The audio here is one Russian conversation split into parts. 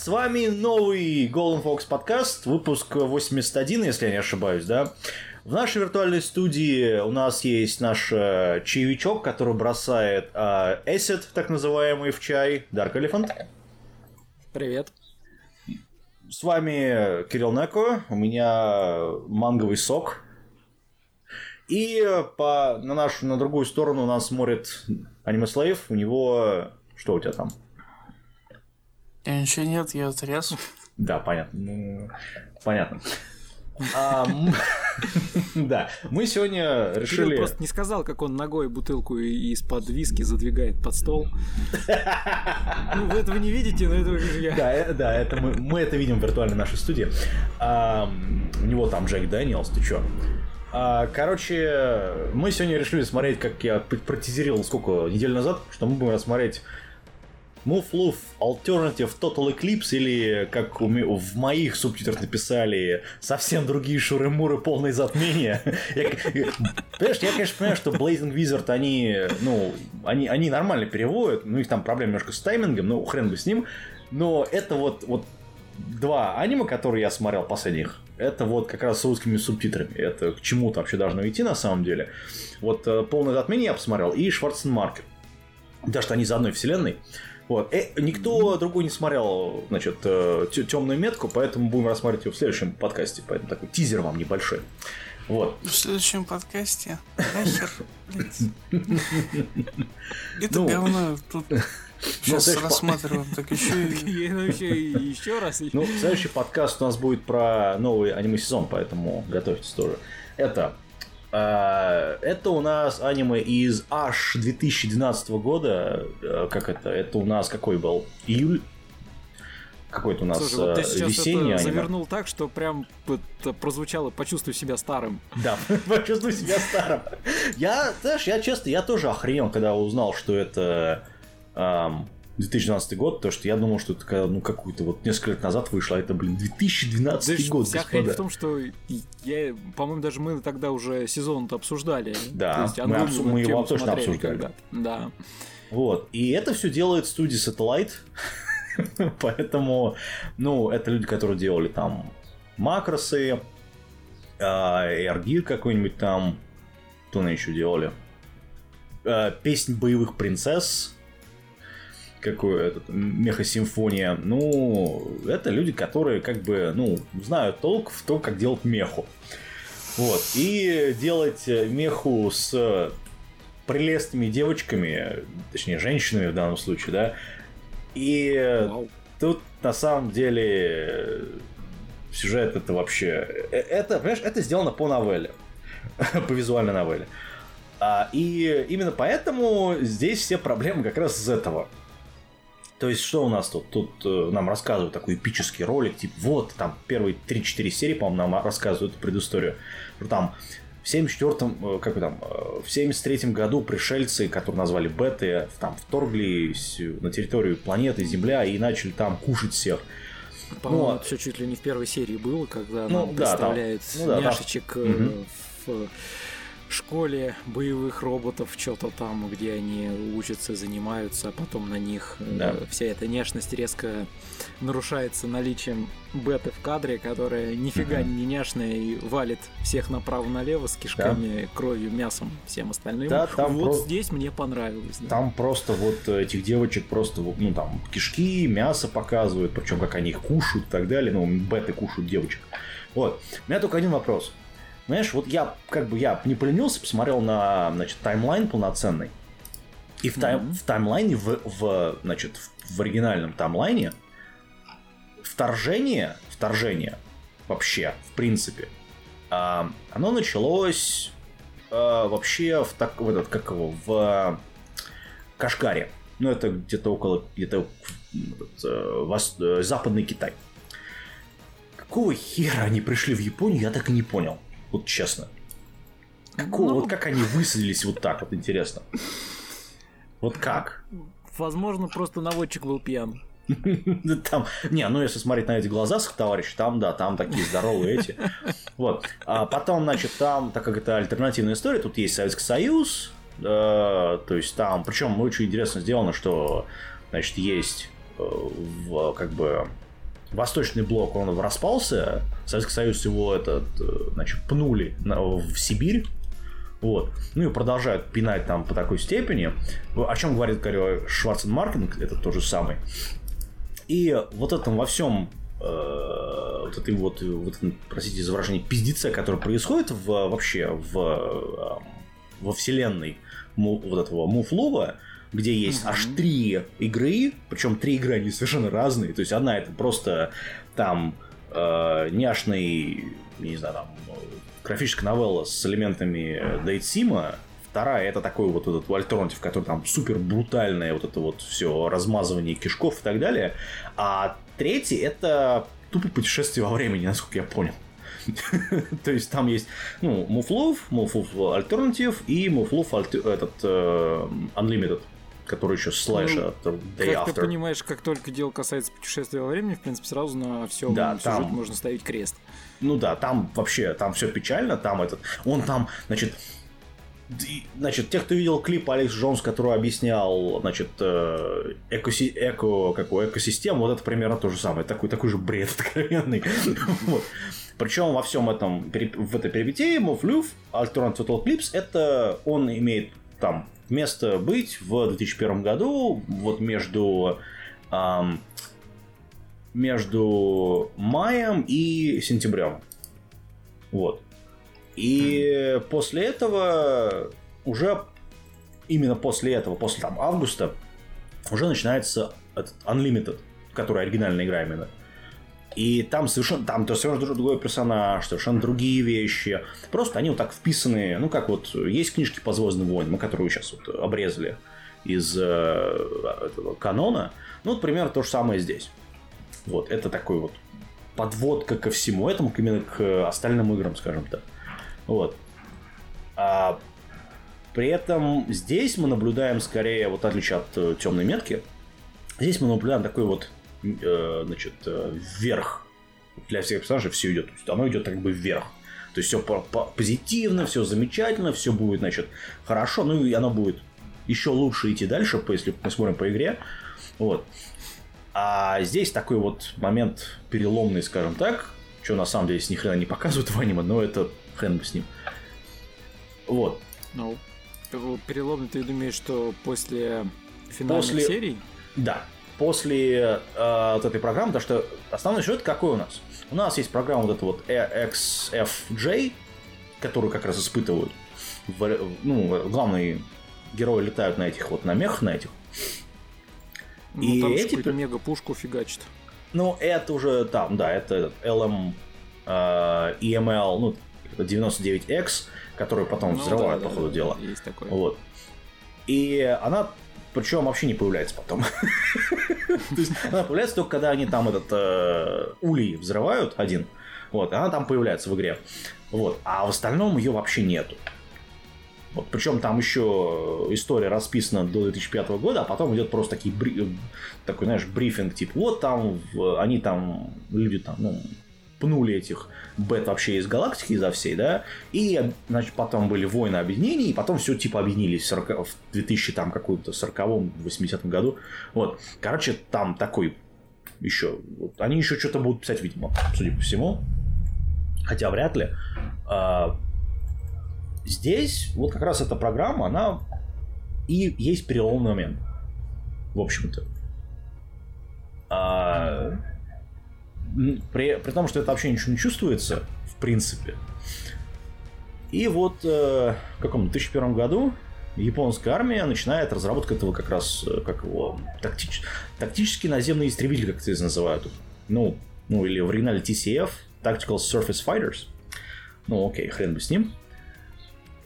с вами новый Golden Fox подкаст, выпуск 81, если я не ошибаюсь, да? В нашей виртуальной студии у нас есть наш э, чаевичок, который бросает э, Acid, так называемый, в чай, Dark Elephant. Привет. С вами Кирилл Неко, у меня манговый сок. И э, по, на нашу, на другую сторону у нас смотрит Аниме Слейв, у него... Что у тебя там? Я ничего нет, я тряс. Да, понятно. Ну, понятно. А, Да, мы сегодня решили... просто не сказал, как он ногой бутылку из-под виски задвигает под стол. Ну, вы этого не видите, но это вижу я. Да, э, да, это мы, мы это видим в виртуальной нашей студии. А, у него там Джек Дэниелс, ты чё? А, короче, мы сегодня решили смотреть, как я п- протизировал сколько, неделю назад, что мы будем рассмотреть Move Love Alternative Total Eclipse или, как в моих субтитрах написали, совсем другие шуры-муры, полное затмение. Я к- Понимаешь, я, конечно, понимаю, что Blazing Wizard, они, ну, они, они нормально переводят, ну, их там проблема немножко с таймингом, ну, хрен бы с ним, но это вот, вот два аниме, которые я смотрел последних, это вот как раз с русскими субтитрами. Это к чему-то вообще должно идти на самом деле. Вот э, полное затмение я посмотрел и Шварценмаркер. Даже что они из одной вселенной. Вот. Э, никто другой не смотрел, значит, темную метку, поэтому будем рассматривать ее в следующем подкасте. Поэтому такой тизер вам небольшой. Вот. В следующем подкасте. Нахер. Это Ну, говно тут сейчас по- рассматриваем, так еще и... Ну, еще, раз. и- Ну, следующий подкаст у нас будет про новый аниме-сезон, поэтому готовьтесь тоже. Это э, это у нас аниме из аж 2012 года. Э, Как это? Это у нас какой был? Июль? Какой-то у нас Слушай, вот ты э, сейчас весенний это аниме. завернул так, что прям это прозвучало «почувствуй себя старым». Да, почувствую себя старым. Я, знаешь, я честно, я тоже охренел, когда узнал, что это эм, 2012 год, потому что я думал, что это когда, ну, какую-то вот несколько лет назад вышло, а это, блин, 2012 Знаешь, год, вся хрень господа. в том, что я, по-моему, даже мы тогда уже сезон-то обсуждали. Да, То есть мы обсу- мы его точно обсуждали. когда-то. Да. Вот. И это все делает студия Satellite. Поэтому, ну, это люди, которые делали там макросы, Airgear какой-нибудь там. Что они еще делали? А, Песнь боевых принцесс. Какую этот меха-симфония. Ну, это люди, которые как бы, ну, знают толк в том, как делать меху. Вот. И делать э, меху с прелестными девочками, точнее, женщинами в данном случае, да. И Вау. тут на самом деле сюжет это вообще... э, Это, понимаешь, это сделано по новелле. по визуальной новелле. А, и именно поэтому здесь все проблемы как раз из этого. То есть, что у нас тут? Тут э, нам рассказывают такой эпический ролик, типа, вот, там первые 3-4 серии, по-моему, нам рассказывают предысторию. Что там в 74-м, э, как бы там, э, в 73-м году пришельцы, которые назвали Беты, там вторглись на территорию планеты Земля и начали там кушать всех. По-моему, Ну, это все чуть ли не в первой серии было, когда Ну, нам да, там- представляет ну да, там- няшечек э, Мгм. в школе боевых роботов, что-то там, где они учатся, занимаются, а потом на них э, Да. вся эта нежность резко нарушается наличием беты в кадре, которая нифига Мгм. не няшная и валит всех направо-налево с кишками, кровью, мясом, всем остальным. Да, там вот про- здесь мне понравилось. да. Там просто вот этих девочек просто, вот, ну там, кишки, мясо показывают, причем как они их кушают и так далее. Ну, беты кушают девочек. Вот. У меня только один вопрос. Знаешь, вот я как бы я не поленился, посмотрел на, значит, таймлайн полноценный. И в, тайм, Мгм. в таймлайне, в, в, значит, в, в оригинальном таймлайне, вторжение, вторжение вообще, в принципе, а, оно началось а, вообще в, так, в этот, как его, в Кашгаре. Ну, это где-то около, где-то э, вос- э, западный Китай. Какого хера они пришли в Японию, я так и не понял. Вот честно. Какого, Ну. вот как они высадились вот так, вот интересно. Вот как? Возможно, просто наводчик был пьян. Там, не, ну если смотреть на эти глаза товарищи, там, да, там такие здоровые эти. Вот. А потом, значит, там, так как это альтернативная история, тут есть Советский Союз, э, то есть там, причем очень интересно сделано, что, значит, есть э, в, как бы Восточный блок, он распался, Советский Союз его этот, э, значит, пнули в Сибирь, вот. Ну и продолжают пинать там по такой степени. О чем говорит говорю, Шварценмаркинг, это тот же самый. И вот этом во всем э, вот этой вот, вот простите за выражение, пиздеце, которое происходит в, вообще в, э, во вселенной вот этого Муфлова, где есть аж три игры, причем три игры они совершенно разные. То есть одна это просто там э, няшный, не знаю, там э, графическая новелла с элементами Дейтсима, Вторая это такой вот этот альтернатив, который там супер брутальное вот это вот все размазывание кишков и так далее. А третий это тупо путешествие во времени, насколько я понял. То есть там есть, ну, Муфлов, Муфлов Alternative и Муфлов этот э, Unlimited, который еще слэш Ну, Day Как ты After. понимаешь, как только дело касается путешествия во времени, в принципе, сразу на всем Да, сюжете там- можно ставить крест. Ну да, там вообще, там все печально, там этот, он там, значит, Значит, те, кто видел клип Алекс Джонс, который объяснял, значит, э, экоси- эко, какую экосистему, вот это примерно то же самое, такой, такой же бред откровенный. Вот. Причем во всем этом, в этой перипетии Муфлюв, Alternate Total Clips, это он имеет там место быть в 2001 году, вот между ам, между маем и сентябрем. Вот. И после этого уже именно после этого, после там августа, уже начинается этот Unlimited, который оригинальная игра именно. И там совершенно, там то совершенно другой персонаж, совершенно другие вещи. Просто они вот так вписаны, ну как вот есть книжки по Звездным войнам, которые сейчас вот обрезали из э, этого канона. Ну, вот примерно то же самое здесь. Вот, это такой вот подводка ко всему этому, именно к остальным играм, скажем так. Вот. А при этом здесь мы наблюдаем скорее, вот отличие от темной метки, здесь мы наблюдаем такой вот, э, значит, э, вверх. Для всех персонажей все идет. То есть оно идет как бы вверх. То есть все позитивно, все замечательно, все будет, значит, хорошо. Ну и оно будет еще лучше идти дальше, если мы смотрим по игре. Вот. А здесь такой вот момент переломный, скажем так, что на самом деле с ни хрена не показывают в аниме, но это хрен бы с ним. Вот. Ну, переломный ты думаешь, что после финальных После- серий? Да. После э, вот этой программы, потому что основной сюжет какой у нас? У нас есть программа вот эта вот э, XFJ, которую как раз испытывают. Ну, главные герои летают на этих вот на мех, на этих. Ну, И там эти мега-пушку фигачит. Ну, это уже там, да, это LM э, EML, ну, 99X, который потом Ну, взрывают, да, по ходу да, дела. Есть такое. Вот. И она, причем вообще не появляется потом. Она появляется только когда они там этот э, улей взрывают один. Вот, она там появляется в игре. Вот. А в остальном ее вообще нету. Вот, причем там еще история расписана до 2005 года, а потом идет просто такие бри- такой, знаешь, брифинг, типа, вот там они там, люди там, ну, пнули этих бет вообще из галактики, изо всей, да, и, значит, потом были войны объединений, и потом все типа объединились в, 40 в 2000 там какую-то 40-м, 80-м году, вот, короче, там такой еще, вот, они еще что-то будут писать, видимо, судя по всему, хотя вряд ли, А, здесь вот как раз эта программа, она и есть переломный момент, в общем-то. А, при, при том, что это вообще ничего не чувствуется, в принципе. И вот э, в каком 2001 году японская армия начинает разработку этого как раз, э, как его, тактич- тактический наземный истребитель, как это называют. Ну, Ну, или в оригинале TCF, Tactical Surface Fighters. Ну, окей, хрен бы с ним.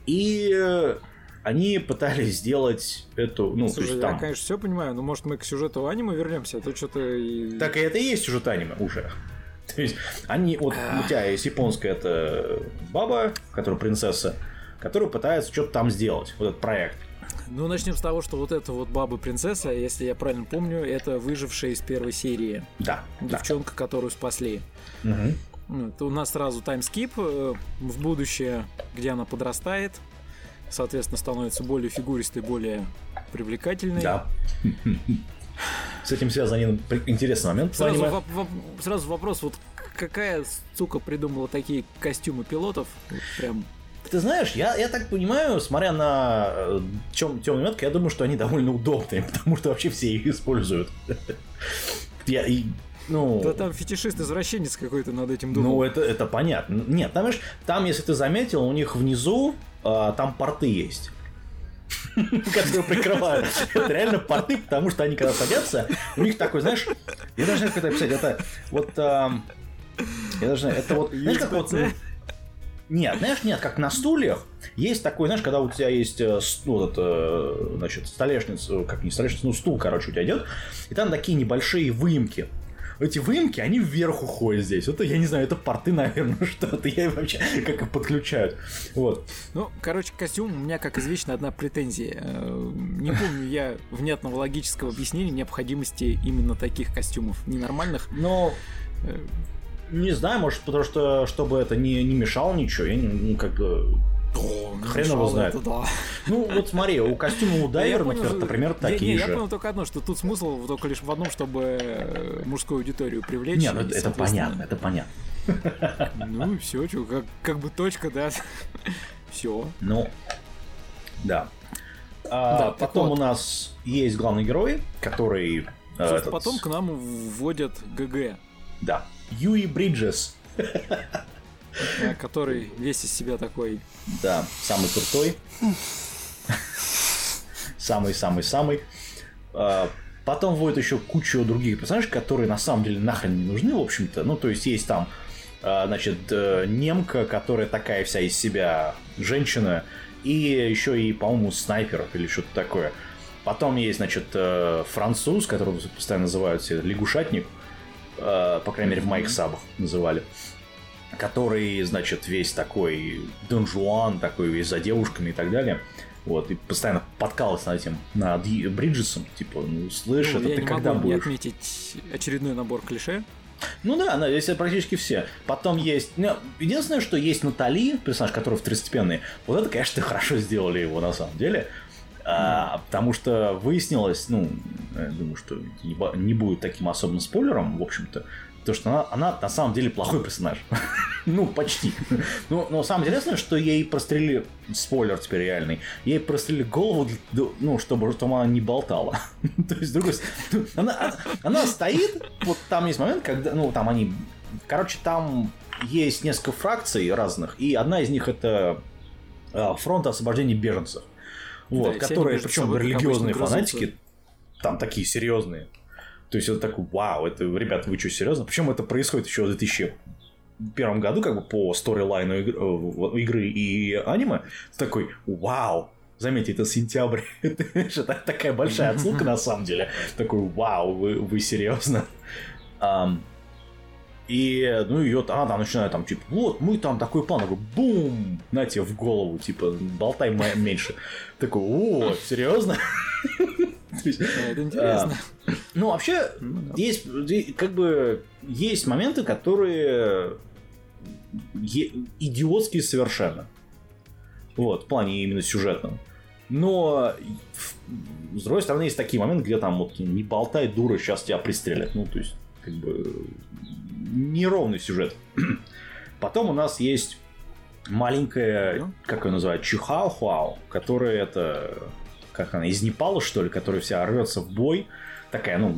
И э, они пытались сделать эту, ну, то Слушай, есть я, там... конечно, все понимаю, но может мы к сюжету аниме вернемся, а то что-то и... Так и это и есть сюжет аниме уже. То есть они, вот у тебя есть японская это баба, которая принцесса, которая пытается что-то там сделать, вот этот проект. Ну, начнем с того, что вот эта вот баба-принцесса, если я правильно помню, это выжившая из первой серии. Да, да. Девчонка, которую спасли. Ну, это у нас сразу таймскип э, в будущее, где она подрастает, соответственно, становится более фигуристой, более привлекательной. Да. С этим связан один интересный момент. в Сразу, воп- воп- сразу вопрос, вот какая сука придумала такие костюмы пилотов? Вот прям Ты знаешь, я, я так понимаю, смотря на э, чем, темную метку, я думаю, что они довольно удобные, потому что вообще все их используют. Я, и, ну, Да там фетишист-извращенец какой-то над этим думал. ну это, это понятно. Нет, там, знаешь, там, если ты заметил, у них внизу а, там порты есть. которые прикрывают. Это реально порты, потому что они когда садятся, у них такой, знаешь, я даже не знаю, как это описать, это вот, я даже знаю, это вот, знаешь, как вот, нет, знаешь, нет, как на стульях есть такой, знаешь, когда у тебя есть, э, ну, вот это, э, значит, столешница, как не столешница, ну, стул, короче, у тебя идет, и там такие небольшие выемки. Эти выемки, они вверх уходят здесь. Это, я не знаю, это порты, наверное, что-то. Я вообще как их подключают. Вот. Ну, короче, костюм у меня, как извечно, одна претензия. Э, Не помню я внятного логического объяснения необходимости именно таких костюмов. Ненормальных. Но Э, не знаю, может, потому что, чтобы это не, не мешало ничего. Я ну, как бы... Хрен его мешало знает. да. Ну, вот смотри, у костюма у дайвера, например, например, такие не, Я же. понял только одно, что тут смысл только лишь в одном, чтобы э, мужскую аудиторию привлечь. Не, ну это, понятно, это понятно. Ну и все, как, как бы точка, да. Все. Ну, да. А, Да, потом вот. у нас есть главный герой, который... э, этот- потом к нам вводят ГГ, Да. Юи Бриджес. да, который весь из себя такой. Да, самый крутой. Самый-самый-самый. А, Потом вводят еще кучу других персонажей, которые на самом деле нахрен не нужны, в общем-то. Ну, то есть есть там, а, значит, э, немка, которая такая вся из себя женщина, и еще и, по-моему, снайпер или что-то такое. Потом есть, значит, э, француз, которого постоянно называют себе лягушатник, э, по крайней мере, в моих сабах называли который, значит, весь такой Дон Жуан, такой весь за девушками и так далее. Вот, и постоянно подкалывался над этим, над Бриджесом, типа, ну, слышь, Ну, это я ты не когда могу не будешь? отметить очередной набор клише. Ну да, да, здесь практически все. Потом есть... ну, единственное, что есть Натали, персонаж, который второстепенный. Вот это, конечно, хорошо сделали его на самом деле. А, потому что выяснилось, ну, я думаю, что не, не будет таким особым спойлером, в общем-то, то, что она, она на самом деле плохой персонаж. ну, почти. ну, но самое интересное, что ей прострелили, спойлер теперь реальный, ей прострелили голову, ну, чтобы, чтобы она не болтала. то есть, другой стороны, она, она- стоит, вот там есть момент, когда, ну, там они, короче, там есть несколько фракций разных, и одна из них это а, фронт освобождения беженцев. Вот, Да, которые, причем религиозные фанатики, там такие серьезные. То есть это такой, вау, это, ребята, вы что, серьезно? Причем это происходит еще в 2001 году, как бы по сторилайну игр- э, игры и аниме. Ты такой, вау, Заметьте, это сентябрь. Это такая большая отсылка на самом деле. Такой, вау, вы, вы серьезно? Ам, и, ну, ее она там начинает там, типа, вот, мы там такой план, такой, бум, на тебе в голову, типа, болтай меньше. Такой, о, серьезно? Да, это интересно. ну, вообще, Ну, есть, как бы, есть моменты, которые идиотские совершенно. Вот, в плане именно сюжетном. Но, с другой стороны, есть такие моменты, где там вот не болтай, дура, сейчас тебя пристрелят. Ну, то есть, как бы, неровный сюжет. Потом у нас есть маленькая, Ну. как ее называют, Чихао-Хуао, которая это, как она, из Непала, что ли, которая вся рвется в бой. Такая, ну,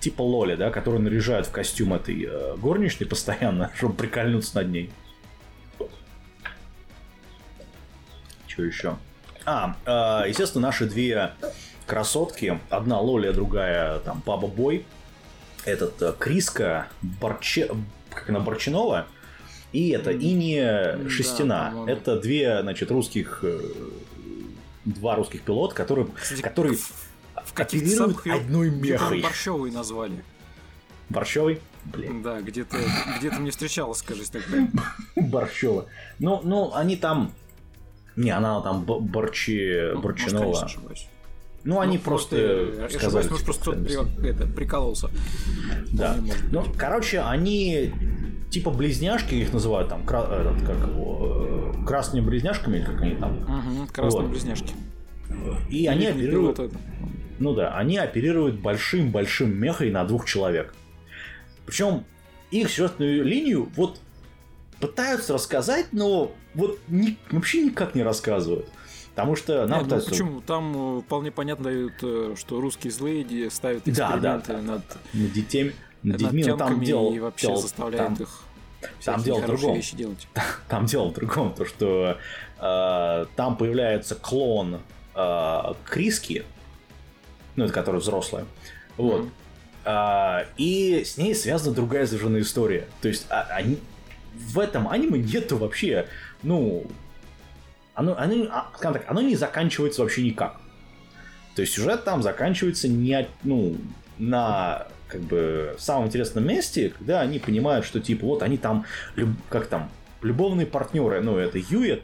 типа Лоли, да, которую наряжают в костюм этой э, горничной постоянно, чтобы прикольнуться над ней. Что еще? А, э, естественно, наши две красотки, одна Лоли, а другая там Паба Бой, этот э, Криска Борче... как она, Борчинова, и это Иния да, Шестина. по-моему. это две, значит, русских... Два русских пилота, которые, Кстати, которые В её- одной мехой. Борщевой назвали. Борщевый? Блин. Да, где-то где-то мне встречалось, скажись тогда. Борщева. Ну, ну, они там... Не, она там Борчи... Ну, может, Борчинова. конечно, ошибаюсь. Ну, они Ну, просто э, сказали... ошибаюсь, может, типа, просто кто-то ценности. при- это, прикололся. Да. Ну, короче, они типа близняшки их называют там, кра- этот, как его, э, красными близняшками, или как они там. Мгм, красные Вот. близняшки. И они Элитный оперируют, ну да, они оперируют большим-большим мехой на двух человек. Причем их сюжетную линию вот пытаются рассказать, но вот ни- вообще никак не рассказывают. Потому что нам Нет, ну пытаются... почему? Там э, вполне понятно дают, э, что русские злые ставят Да, да, эксперименты да. над, над детьми, над над детьми, но там дело, и вообще дело- заставляют там- их там дело в другом. вещи делать. Там дело в другом, то что э, там появляется клон э, Криски, ну, это который взрослая, вот, Мгм. А, и с ней связана другая совершенно история. То есть а- они, в этом аниме нету вообще, ну, оно, оно, а, скажем так, оно не заканчивается вообще никак. То есть сюжет там заканчивается не, ну, на как бы самом интересном месте, когда они понимают, что типа вот они там, как там, любовные партнеры, ну это Юя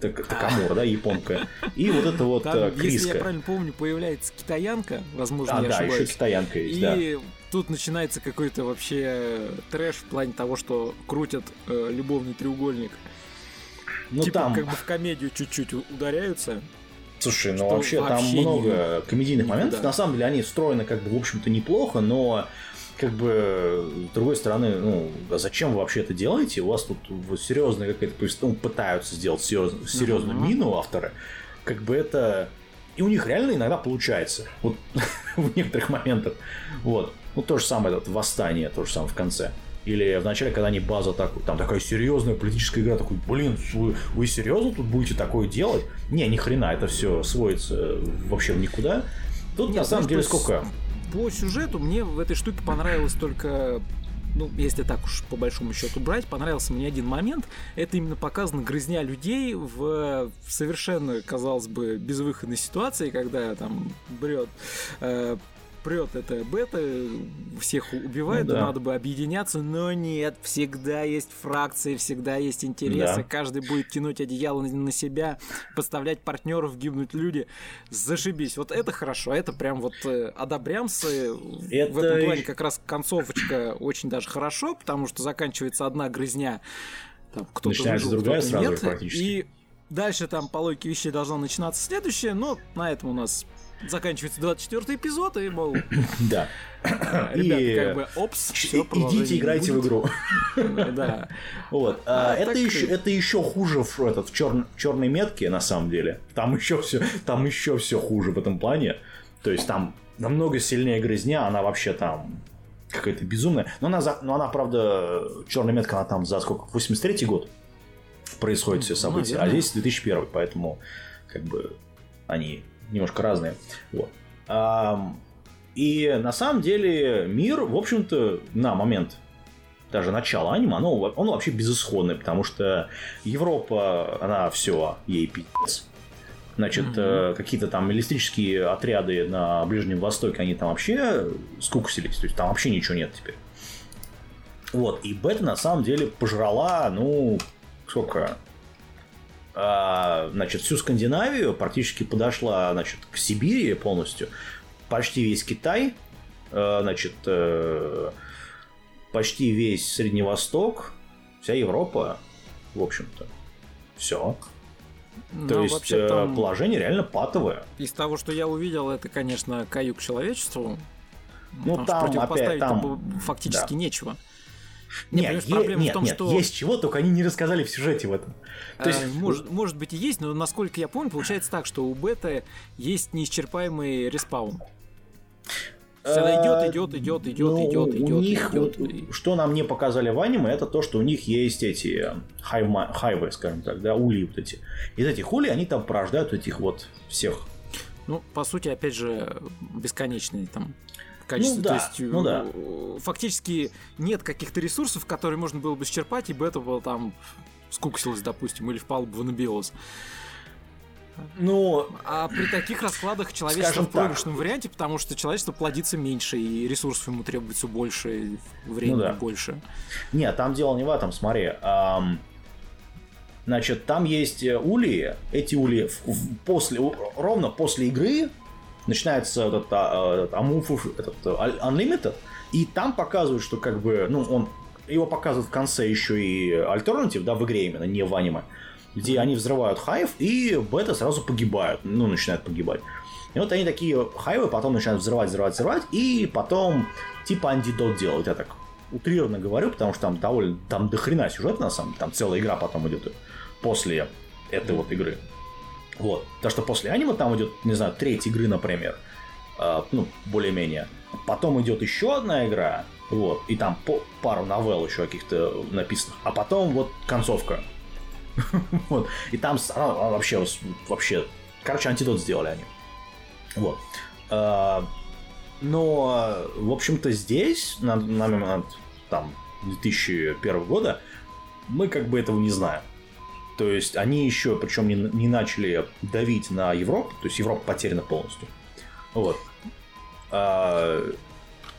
Так- Такамура, да, японка, и вот это вот Там, э, если я Криска. правильно помню, появляется китаянка, возможно, А, я да, еще ошибаюсь. китаянка есть, да. И тут начинается какой-то вообще трэш в плане того, что крутят э, любовный треугольник. Ну типа там, как бы в комедию чуть-чуть ударяются. Слушай, ну Что вообще там вообще много комедийных никуда. моментов. На самом деле они встроены как бы в общем-то неплохо, но как бы с другой стороны, ну а зачем вы вообще это делаете? У вас тут серьезная какая-то повест- ну, пытаются сделать серьез- серьезную Мгм. мину авторы. Как бы это и у них реально иногда получается. Вот в некоторых моментах. Вот. Ну, то же самое, вот, восстание, то же самое в конце. Или в начале, когда они базу атакуют, там такая серьезная политическая игра, такой, блин, вы, вы серьезно тут будете такое делать? Не, ни хрена, это все сводится вообще в никуда. Тут Нет, на самом деле сколько? По сюжету мне в этой штуке понравилось только ну, если так уж по большому счету брать, понравился мне один момент. Это именно показана грызня людей в совершенно, казалось бы, безвыходной ситуации, когда там брет э, прет это бета, всех убивает, Ну да. надо бы объединяться, но нет, всегда есть фракции, всегда есть интересы, Да. каждый будет тянуть одеяло на- себя, подставлять партнеров, гибнуть люди. Зашибись. Вот это хорошо, это прям вот э, одобрямсы. В Это этом плане как раз концовочка очень даже хорошо, потому что заканчивается одна грызня, там кто-то Начинается выжил, другая кто-то сразу нет, практически. и дальше там по логике вещей должна начинаться следующая, но на этом у нас заканчивается 24 эпизод, и, мол, Да. ребята, И как бы, опс, все, идите играйте в игру. Да. Вот. А, А это, еще, это еще хуже в, этот, в чер- черной метке, на самом деле. Там еще все, там еще все хуже в этом плане. То есть там намного сильнее грызня, она вообще там какая-то безумная. Но она, за- но она, правда, черная метка, она там за сколько? 83 год происходит все Ну, события, а наверное. здесь 2001, поэтому как бы они немножко разные. Вот. И на самом деле мир, в общем-то, на момент даже начала аниме, оно, он вообще безысходный, потому что Европа, она все, ей пиздец. Значит, э, какие-то там милитарические отряды на Ближнем Востоке, они там вообще скуксились, то есть там вообще ничего нет теперь. Вот, и бета на самом деле пожрала, ну, сколько? А, значит, всю Скандинавию, практически подошла, значит, к Сибири полностью, почти весь Китай, э, значит, э, почти весь Средний Восток, вся Европа, в общем-то. Все. То Ну, есть вообще э, там, положение реально патовое. из того, что я увидел, это, конечно, каюк человечеству. Ну, потому там опять, там- фактически да. нечего. Нет, е- проблема в нет, том, нет, что- есть чего, только они не рассказали в сюжете в этом. То есть, А, может, может быть и есть, но насколько я помню, получается так, что у бета есть неисчерпаемый респаун. Всегда идет, идет, идет, идет, ну, идет, у идет, них, идет. вот, и- что нам не показали в аниме, это то, что у них есть эти э, хайвы, скажем так, да, ули вот эти. Из этих улей они там порождают этих вот всех. Ну, по сути, опять же, бесконечные там качестве. Ну да, То есть, ну да. э, фактически нет каких-то ресурсов, которые можно было бы исчерпать, и бета была там скуксилась, допустим, или впал бы в анабиоз. Ну, А при таких раскладах человечество в проигрышном варианте, потому что человечество плодится меньше, и ресурсов ему требуется больше, и времени Ну да. больше. Нет, там дело не в этом, смотри. ам, значит, там есть э, ульи. Эти ульи в- в- после, ровно после игры начинается этот, а, этот Amorphous- этот э, Unlimited, и там показывают, что как бы, ну, он его показывают в конце еще и альтернатив, да, в игре именно, не в аниме, где они взрывают хайв, и бета сразу погибают, ну, начинают погибать. И вот они такие хайвы потом начинают взрывать, взрывать, взрывать, и потом типа антидот делают. Я так утрированно говорю, потому что там довольно, там дохрена сюжет на самом деле, там целая игра потом идет после этой вот игры. Вот. То, что после аниме там идет, не знаю, треть игры, например, а, ну, более-менее. Потом идет еще одна игра, вот, и там по- пару новелл еще каких-то написанных, а потом вот концовка. Вот. И там а, а, вообще, вообще, короче, антидот сделали они. Вот. Но, в общем-то, здесь, на момент там, 2001 года, мы как бы этого не знаем. То есть они еще, причем не, не начали давить на Европу, то есть Европа потеряна полностью. Вот. А,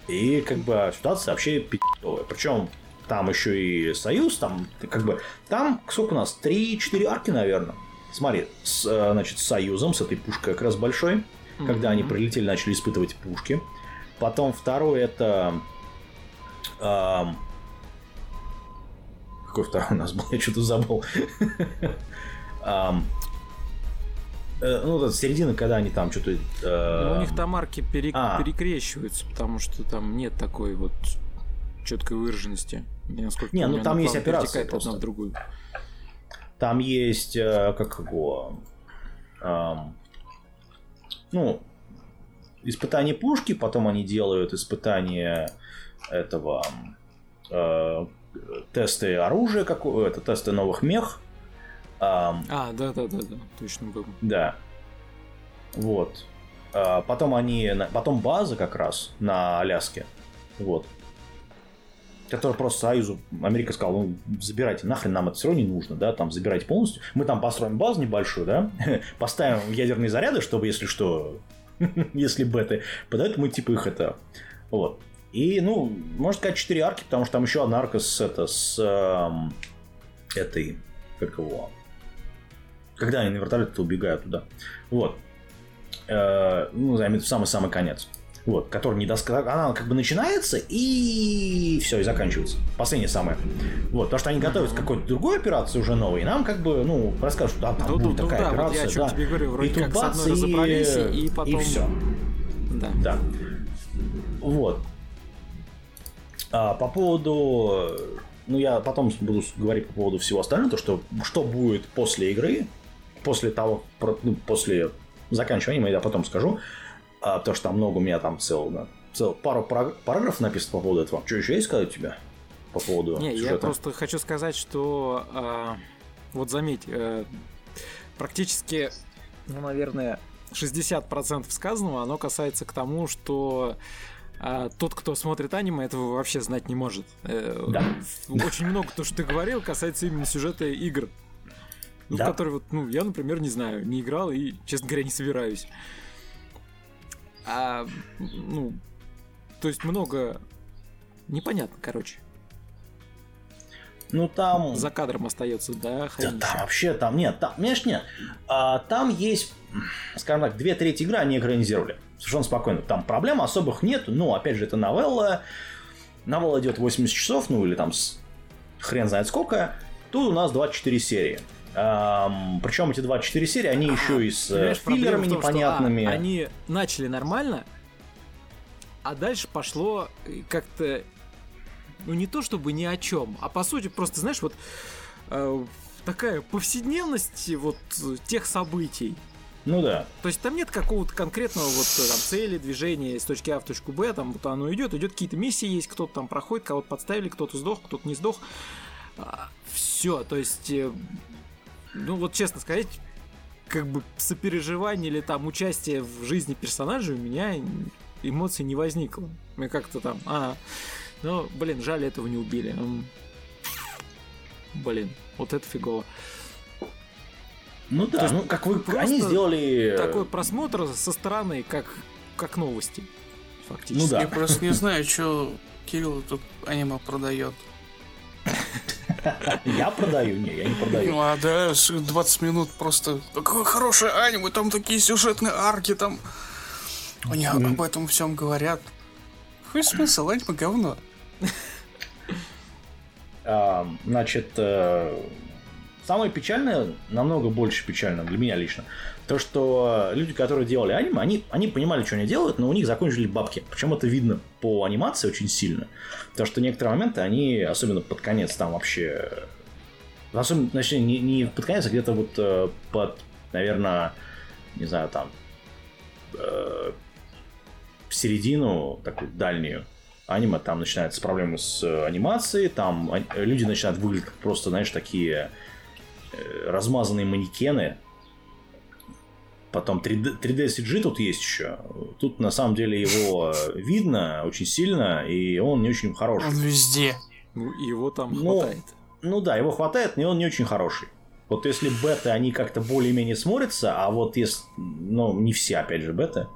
и как бы ситуация вообще пи***овая. Причем там еще и Союз, там как бы там сколько у нас? 3-4 арки, наверное. Смотри, с, э, значит, с Союзом, с этой пушкой как раз большой, когда они прилетели, начали испытывать пушки. Потом второй это... ам, какой второй у нас был? Я что-то забыл. Э, Ну, вот середина, когда они там что-то... э, Ну, у них там марки пере- а. перекрещиваются, потому что там нет такой вот четкой выраженности. Я, насколько Не, ну, там есть операция просто. одна в другую. Там есть, э, как его, ам, ну, испытание пушки, потом они делают испытание этого, э, тесты оружия, какого, это тесты новых мех, Ам, А, да, да, да, да, точно был. да, вот. А, потом они, потом база как раз на Аляске, вот. Который просто Союзу, Америка сказала, ну, забирайте, нахрен нам это все равно не нужно, да, там, забирайте полностью. Мы там построим базу небольшую, да, поставим ядерные заряды, чтобы, если что, если беты подают, мы типа их это, вот. И, ну, можно сказать, 4 арки, потому что там еще одна арка с, это, с эм, этой, как его, когда они на вертолете убегают туда. Вот. Э, ну, займет в самый-самый конец. Вот, который не доска... Она как бы начинается и все, и заканчивается. Последнее самое. Вот, потому что они готовятся к какой-то другой операции уже новой, и нам как бы, ну, расскажут, да, там Ну, будет ну, такая да, вот операция, я да. тебе говорю, вроде и тут как бац, разобрались, и потом- И все. Да. Да. Вот. А, по поводу... Ну, я потом буду говорить по поводу всего остального, то, что, что будет после игры, после того, ну, после заканчивания, я потом скажу, а, потому что там много у меня там цел, да, цел пару параг- параграфов написано по поводу этого. Что еще есть сказать у тебя по поводу Не, я сюжета? просто хочу сказать, что а, вот заметь, э, практически, ну, наверное, 60% сказанного, оно касается к тому, что а, тот, кто смотрит аниме, этого вообще знать не может. Э, Да. Очень много то, что ты говорил, касается именно сюжета игр. Ну, Да. в которые вот, ну, я, например, не знаю, не играл и, честно говоря, не собираюсь. А, ну, то есть много непонятно, короче. Ну, там... За кадром остается, да, Да хрень там вообще, там нет, там, понимаешь, нет. А, там есть, скажем так, две трети игры они экранизировали. Совершенно спокойно. Там проблем особых нет. Ну, опять же, это новелла. Новелла идет 80 часов, ну или там с- хрен знает сколько. Тут у нас 24 серии. причем эти 24 серии, они еще и с э, филлерами том, что, а, непонятными. они начали нормально, а дальше пошло э, как-то, ну не то чтобы ни о чем, а по сути просто, знаешь, вот э, такая повседневность вот тех событий. Ну да. То есть там нет какого-то конкретного вот э, там цели, движения с точки А в точку Б, там вот оно идет, идет какие-то миссии есть, кто-то там проходит, кого-то подставили, кто-то сдох, кто-то не сдох. все, то есть, э, ну вот честно сказать, как бы сопереживание или там участие в жизни персонажей у меня эмоций не возникло. Мне как-то там, а, ну, блин, жаль, этого не убили. Блин, вот это фигово. Ну да, есть ну как вы, просто они сделали... Такой просмотр со стороны, как, как новости, фактически. Ну да. Я просто не знаю, что Кирилл тут аниме продает. Я продаю? Не, я не продаю. Ну а да, с- 20 минут просто какое хорошее аниме, там такие сюжетные арки, там. Они об этом всем говорят. Какой смысл? Аниме говно. А, Значит, э, самое печальное, намного больше печально для меня лично, то, что люди, которые делали аниме, они, они понимали, что они делают, но у них закончили бабки. Причем это видно по анимации очень сильно. Потому что некоторые моменты, они, особенно под конец, там вообще... Особенно, точнее, не, не под конец, а где-то вот э, под, наверное, не знаю, там, э, середину, такую дальнюю, аниме, там начинаются проблемы с анимацией, там а- люди начинают выглядеть просто, знаешь, такие размазанные манекены. Потом 3D, 3D CG тут есть еще. Тут на самом деле его э, видно очень сильно, и он не очень хороший. Он везде. Ну, его там Ну, хватает. Ну да, его хватает, но он не очень хороший. Вот если беты, они как-то более-менее смотрятся, а вот если... Ну, не все, опять же, беты.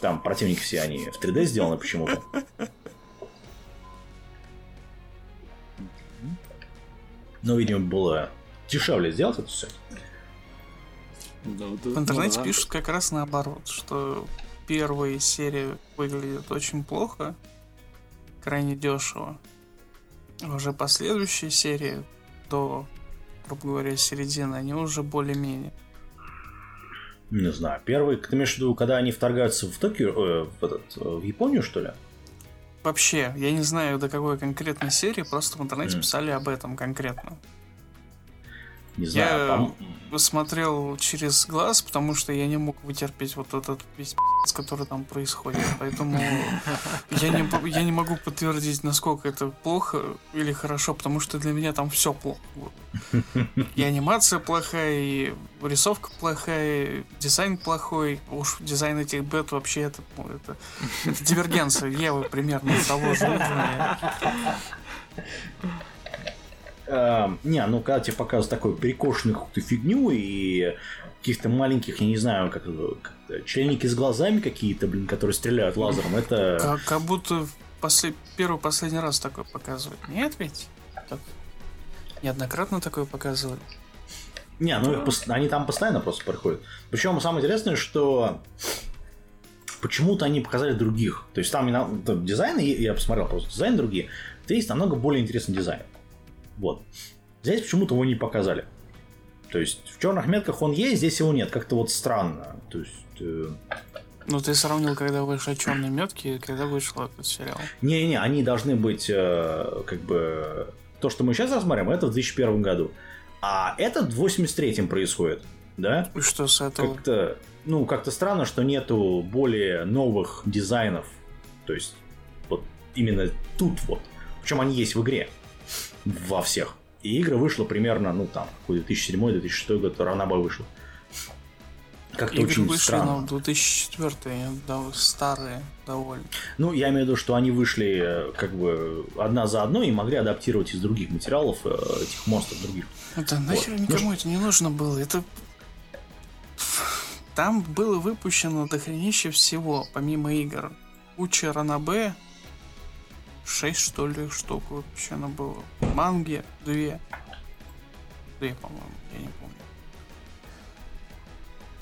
Там противники все, они в 3D сделаны почему-то. Но, видимо, было дешевле сделать это все. Да, да, В интернете да. пишут как раз наоборот, что первые серии выглядят очень плохо, крайне дешево. А Уже последующие серии до, грубо говоря, середины, они уже более-менее. Не знаю. Первый, ты имеешь в виду, когда они вторгаются в Токио, э, в, этот, э, в Японию, что ли? Вообще, я не знаю до какой конкретной серии, просто в интернете Мгм. писали об этом конкретно. Не знаю. Я там- смотрел через глаз, потому что я не мог вытерпеть вот этот весь пи***ц, который там происходит. Поэтому я не, я не могу подтвердить, насколько это плохо или хорошо, потому что для меня там все плохо. И анимация плохая, и рисовка плохая, и дизайн плохой. Уж дизайн этих бет вообще это, ну, это, это дивергенция Евы примерно того же уровня. Э, не, ну когда тебе показывают такую перекошенную какую-то фигню и каких-то маленьких, я не знаю, как, это, как-то членики с глазами какие-то, блин, которые стреляют лазером, это... Как, как будто в послед... первый последний раз такое показывают. Нет ведь? Так. Неоднократно такое показывали. Не, ну их они там постоянно просто приходят. Причем самое интересное, что почему-то они показали других. То есть там, там дизайны, я посмотрел просто дизайн другие, то есть намного более интересный дизайн. Вот. Здесь почему-то его не показали. То есть в черных метках он есть, здесь его нет. Как-то вот странно. То есть. э, Ну, ты сравнил, когда вышли черные метки и когда вышел этот сериал. Не-не, они должны быть э, как бы... То, что мы сейчас рассмотрим, это в 2001 году. А это в 83-м происходит, да? И что с этого? Как-то, ну, как-то странно, что нету более новых дизайнов. То есть, вот именно тут вот. Причем они есть в игре. Во всех. И игра вышла примерно, ну, там, какой 2007-2006 год, ранобой вышла. Как-то Игры очень вышли странно. на 2004 да, старые довольно. Ну, я имею в виду, что они вышли э, как бы одна за одной и могли адаптировать из других материалов э, этих монстров других. Это нахер никому это не нужно было. Это... Там было выпущено дохренище всего, помимо игр. Куча ранобе, 6 что ли штук выпущено было. Манги две. Две, по-моему, я не помню.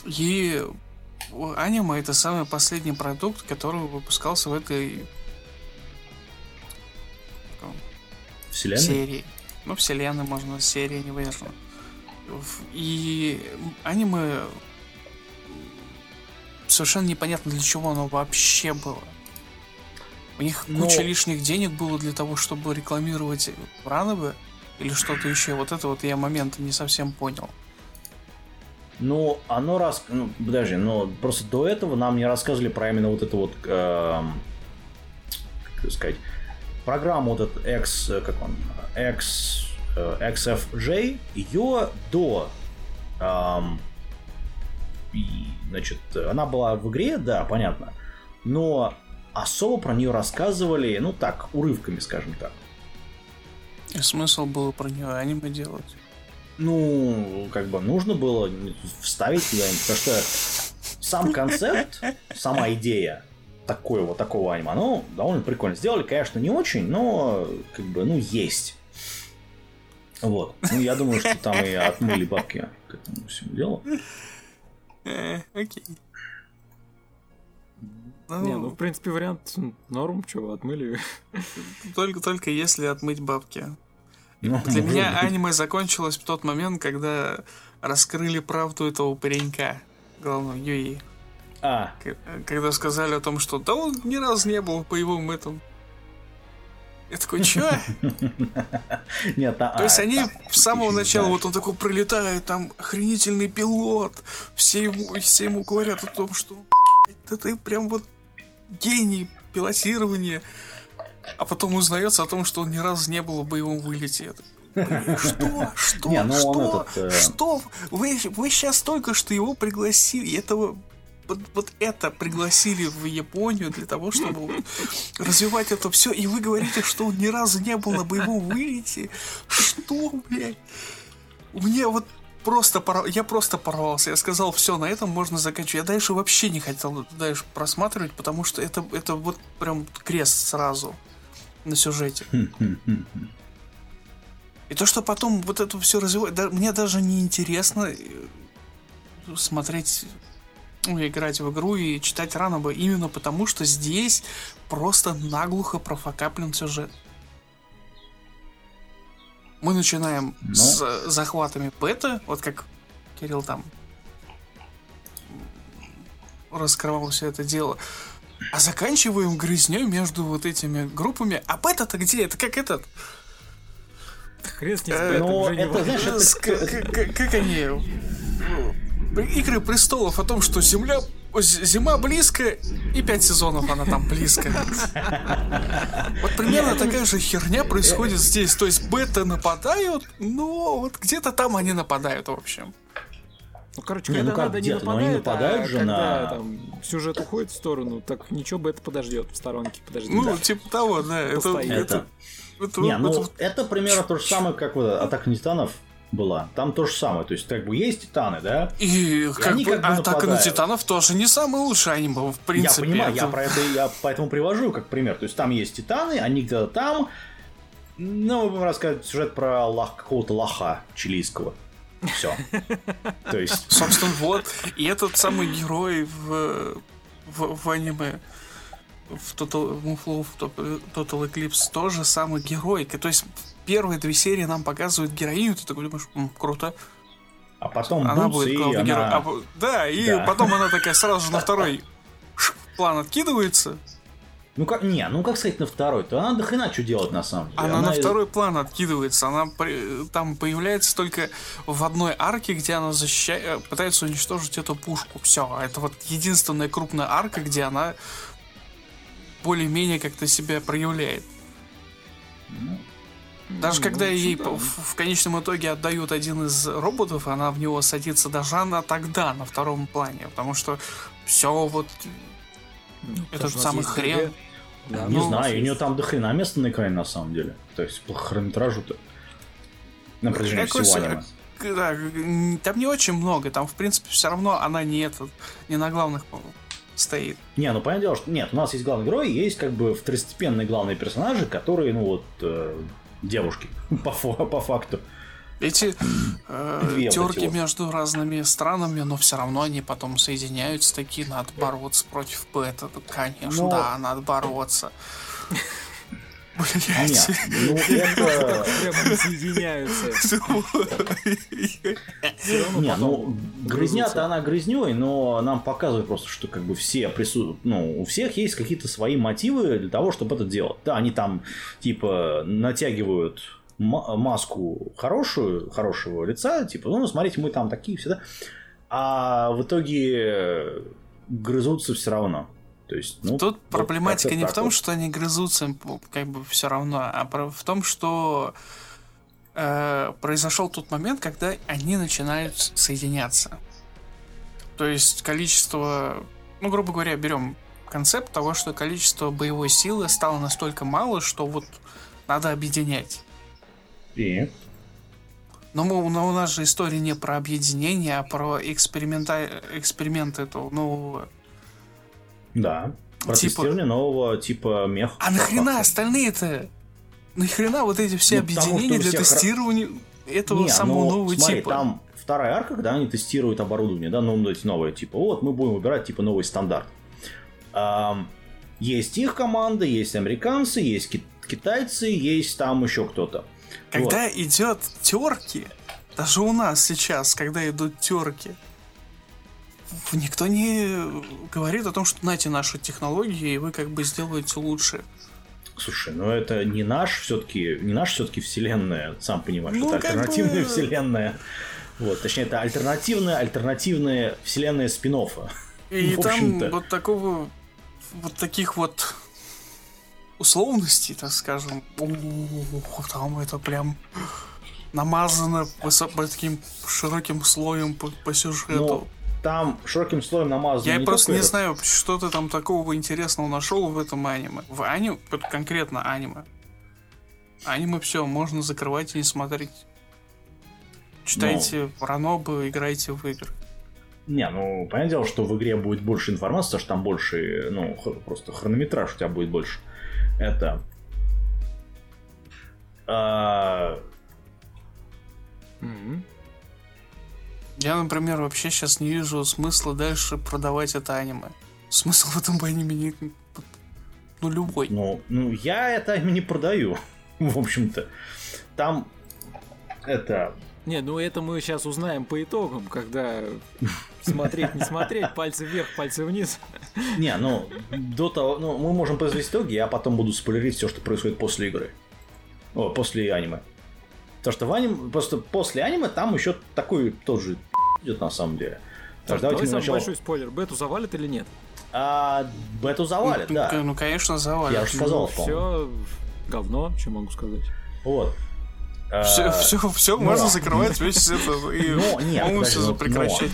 И аниме это самый последний продукт, который выпускался в этой таком, Вселенная? серии. Ну, вселенной можно, серии, неважно. И аниме совершенно непонятно для чего оно вообще было. У них Но- куча лишних денег было для того, чтобы рекламировать ранобе или что-то еще. Вот это вот я момент не совсем понял. Ну, оно раз... Ну, подожди, но просто до этого нам не рассказывали про именно вот это вот... эм, как сказать... Программу вот этот X... э, Как он? X... э, XFJ. Ее до... и, значит, она была в игре, да, понятно. Но особо про нее рассказывали, ну так, урывками, скажем так. И смысл было про нее аниме делать. Ну, как бы нужно было вставить куда-нибудь, потому что сам концепт, сама идея такой вот такого аниме, оно довольно прикольно. Сделали, конечно, не очень, но как бы, ну, есть. Вот. Ну, я думаю, что там и отмыли бабки к этому всему делу. Э, окей. Не, ну, в принципе, вариант норм, чего, отмыли. Только, только если отмыть бабки. Ну, Для меня аниме закончилось в тот момент, когда раскрыли правду этого паренька, главного Юи. А, Когда сказали о том, что да он ни разу не был в боевом этом. Я такой, чё? нет, а, То есть а, они там, с самого начала, вот он такой пролетает, там охренительный пилот, все ему, все ему говорят о том, что «Блядь, да ты прям вот гений пилотирования. А потом узнается о том, что он ни разу не был в боевом вылете. Я такой, «Блин, Что? Что? Не, ну что? этот, э, Что? Вы, вы сейчас только что его пригласили, этого вот, вот это пригласили в Японию для того, чтобы развивать это все, и вы говорите, что он ни разу не был на боевом вылете. Что, блядь? Мне вот просто порв- я просто порвался. Я сказал, все, на этом можно заканчивать. Я дальше вообще не хотел дальше просматривать, потому что это, это вот прям крест сразу на сюжете. И то, что потом вот это все развивает, да, мне даже не интересно э, смотреть, ну, играть в игру и читать рано бы, именно потому что здесь просто наглухо профокаплен сюжет. Мы начинаем Ну. с захватами бета, вот как Кирилл там раскрывал все это дело. А заканчиваем грызней между вот этими группами. А бета-то где? Это как этот? Хрен с ним, Э, это ну, как, как- как они? э, Игры престолов о том, что Земля зима близко, и пять сезонов она там близко. Вот примерно такая же херня происходит здесь. То есть бета нападают, но вот где-то там они нападают, в общем. Ну, короче, Не, когда ну как надо, не ну они нападают, нападают а же когда на- там сюжет уходит в сторону, так ничего бы это подождет в сторонке, подожди. Ну, Да. типа того, да. Это, это, Это, это- не, ну, это- это примерно то же самое, как вот Атака на Титанов была. Там то же самое. То есть, как бы есть Титаны, да? И как они бы как бы Атака на нападают. Титанов тоже не самый лучший аниме, в принципе. я понимаю, я Это- про это я поэтому привожу как пример. То есть там есть Титаны, они где-то там. Ну, мы будем рассказывать сюжет про лох, какого-то лоха чилийского. Все. То есть, Собственно, вот. И этот самый герой в, в, в аниме в Total, Muflo, в Total Eclipse тоже самый герой. То есть первые две серии нам показывают героиню, ты такой думаешь, «М, круто. а потом Она будет и главный герой. она... А по- да, и Да. потом она такая сразу же на второй план откидывается. Ну как, не, ну как сказать на второй, то она до хрена что делать на самом деле. Она, на и- второй план откидывается. Она при- там появляется только в одной арке, где она защищает, пытается уничтожить эту пушку. Все. Это вот единственная крупная арка, где она более-менее как-то себя проявляет. Даже Ну, когда ей да. в, в конечном итоге отдают один из роботов, она в него садится, даже она тогда на втором плане, потому что все вот Ну, этот самый хрен. Да, Не ну, у нас знаю, у нее там до хрена места на экране на самом деле. То есть по хронометражу-то. На протяжении Какой всего аниме. да, там не очень много, там в принципе все равно она не этот, не на главных по- стоит. Не, ну понятное дело, что нет, у нас есть главный герой, есть как бы второстепенные главные персонажи, которые, ну вот, э, девушки, по, по факту. Эти э, терки вот. между разными странами, но все равно они потом соединяются, такие, надо бороться против бета. Ну, Конечно, Но- да, надо бороться. Нет, Блять. ну это... Прям соединяются. Не, ну, грызня-то она грызней, но нам показывают просто, что как бы все присутствуют, ну, у всех есть какие-то свои мотивы для того, чтобы это делать. Да, они там, типа, натягивают ма- маску хорошую, хорошего лица, типа, ну, смотрите, мы там такие все, да, а в итоге грызутся все равно. То есть, ну, Тут вот проблематика не в том, вот. что они грызутся, как бы все равно, а в том, что э, произошел тот момент, когда они начинают соединяться. То есть количество, ну, грубо говоря, берем концепт того, что количество боевой силы стало настолько мало, что вот надо объединять. И? Но, мы, но у нас же история не про объединение, а про эксперимента, эксперимент этого нового. Да. Про Типа- нового типа мех. А нахрена остальные-то? Нахрена вот эти все Ну, объединения для ра- тестирования этого Не, самого ну, нового смотри, типа? там вторая арка, когда они тестируют оборудование, да, ну, эти новые, типа, вот, мы будем выбирать, типа, новый стандарт. Ам, есть их команда, есть американцы, есть ки- китайцы, есть там еще кто-то. Когда идет терки, даже у нас сейчас, когда идут терки, никто не говорит о том, что знаете нашу технологию, и вы как бы сделаете лучше. Слушай, ну это не наш все-таки, не наш все-таки вселенная, сам понимаешь, Ну, это альтернативная бы- вселенная. Вот, точнее, это альтернативная, альтернативная вселенная спин И В там вот такого, вот таких вот условностей, так скажем, ух, там это прям намазано высо- по таким широким слоем по, по сюжету. Ну, там широким слоем намазано Я не просто не этот- знаю, что ты там такого интересного нашел в этом аниме. В аниме, конкретно аниме. Аниме все, можно закрывать и не смотреть. Читайте Ну. ранобы, играйте в игры. Не, ну, понятное дело, что в игре будет больше информации, потому что там больше, ну, х- просто хронометраж у тебя будет больше. Это... а, Мгм. Я, например, вообще сейчас не вижу смысла дальше продавать это аниме. Смысл в этом аниме не... Ну, любой. ну, ну, я это не продаю, в общем-то. Там это... Не, ну это мы сейчас узнаем по итогам, когда смотреть, не смотреть, пальцы вверх, пальцы вниз. Не, ну, до того... Ну, мы можем произвести итоги, я потом буду спойлерить все, что происходит после игры. О, после аниме. Потому что в аниме... Просто после аниме там еще такой тоже идет на самом деле. Так, Так, давайте давай мы самый большой спойлер. Бету завалит или нет? А, бету завалит, ну, да. ну, конечно, завалит. Я уже сказал, по-моему. все говно, что могу сказать. Вот. А, Все, все, все, но- можно закрывать весь это и Но, нет, полностью подожди, но- прекращать.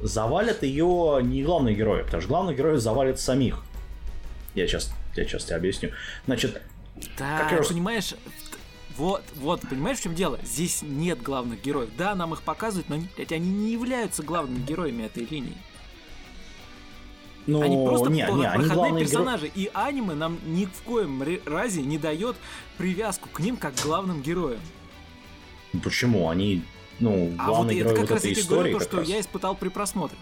Завалят ее не главные герои, потому что главных героев завалят самих. Я сейчас, я сейчас тебе объясню. Значит, Да, Как я уже- понимаешь, вот, вот, понимаешь, в чем дело? Здесь нет главных героев. Да, нам их показывают, но они, блядь, они не являются главными героями этой линии. ну, они просто не, не, они проходные главные герои. персонажи. И аниме нам ни в коем разе не дает привязку к ним как к главным героям. Почему? Они, ну, А вот главные это герои как вот раз этой я истории. говорю, то, что раз. я испытал при просмотре.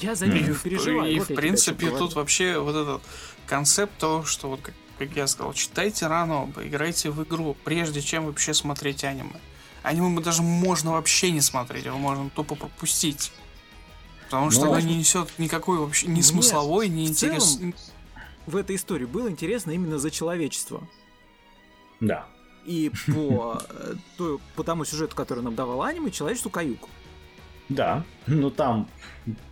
Я за них И, в- переживаю. и, вот в принципе, тут вообще вот этот концепт того, что вот как, как я сказал, читайте рано, играйте в игру, прежде чем вообще смотреть аниме. Аниме мы даже можно вообще не смотреть, его можно тупо пропустить. Потому что Ну, оно не несет никакой вообще ни смысловой, ни в интерес. в этой истории было интересно именно за человечество. Да. И по, э, то- по тому сюжету, который нам давал аниме, человечеству каюк. Да, ну там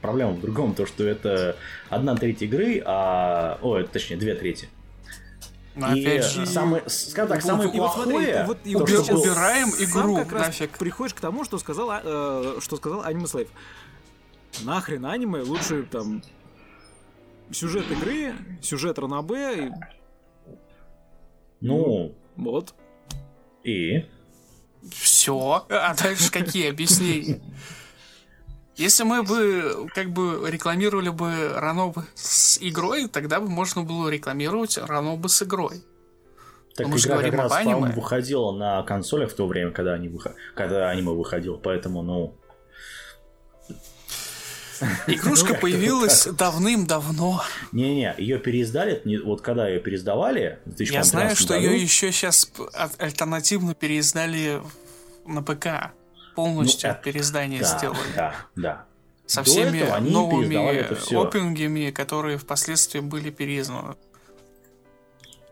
проблема в другом, то что это одна треть игры, а... Ой, точнее, две трети. Но и опять же, самое, скажем так, и самое И вот смотри, плохое... и вот- и то, вот что убираем сам игру как раз нафиг. приходишь к тому, что сказал, а, э, что сказал аниме Слейв. Нахрен аниме, лучше там сюжет игры, сюжет ранобэ, и Ну, вот. и... Все. А дальше какие объяснения? Если мы бы как бы рекламировали бы Ранобы с игрой, тогда бы можно было рекламировать Ранобы с игрой. Так же игра как раз, по-моему, выходила на консолях в то время, когда, они выход... когда аниме выходило, поэтому, ну... Игрушка появилась давным-давно. Не-не, ее переиздали, вот когда ее переиздавали, в 2013 Я знаю, что ее еще сейчас альтернативно переиздали на ПК. Полностью Ну, это- переиздание да, сделали. Да, да. Со До всеми новыми опингами, которые впоследствии были переизданы.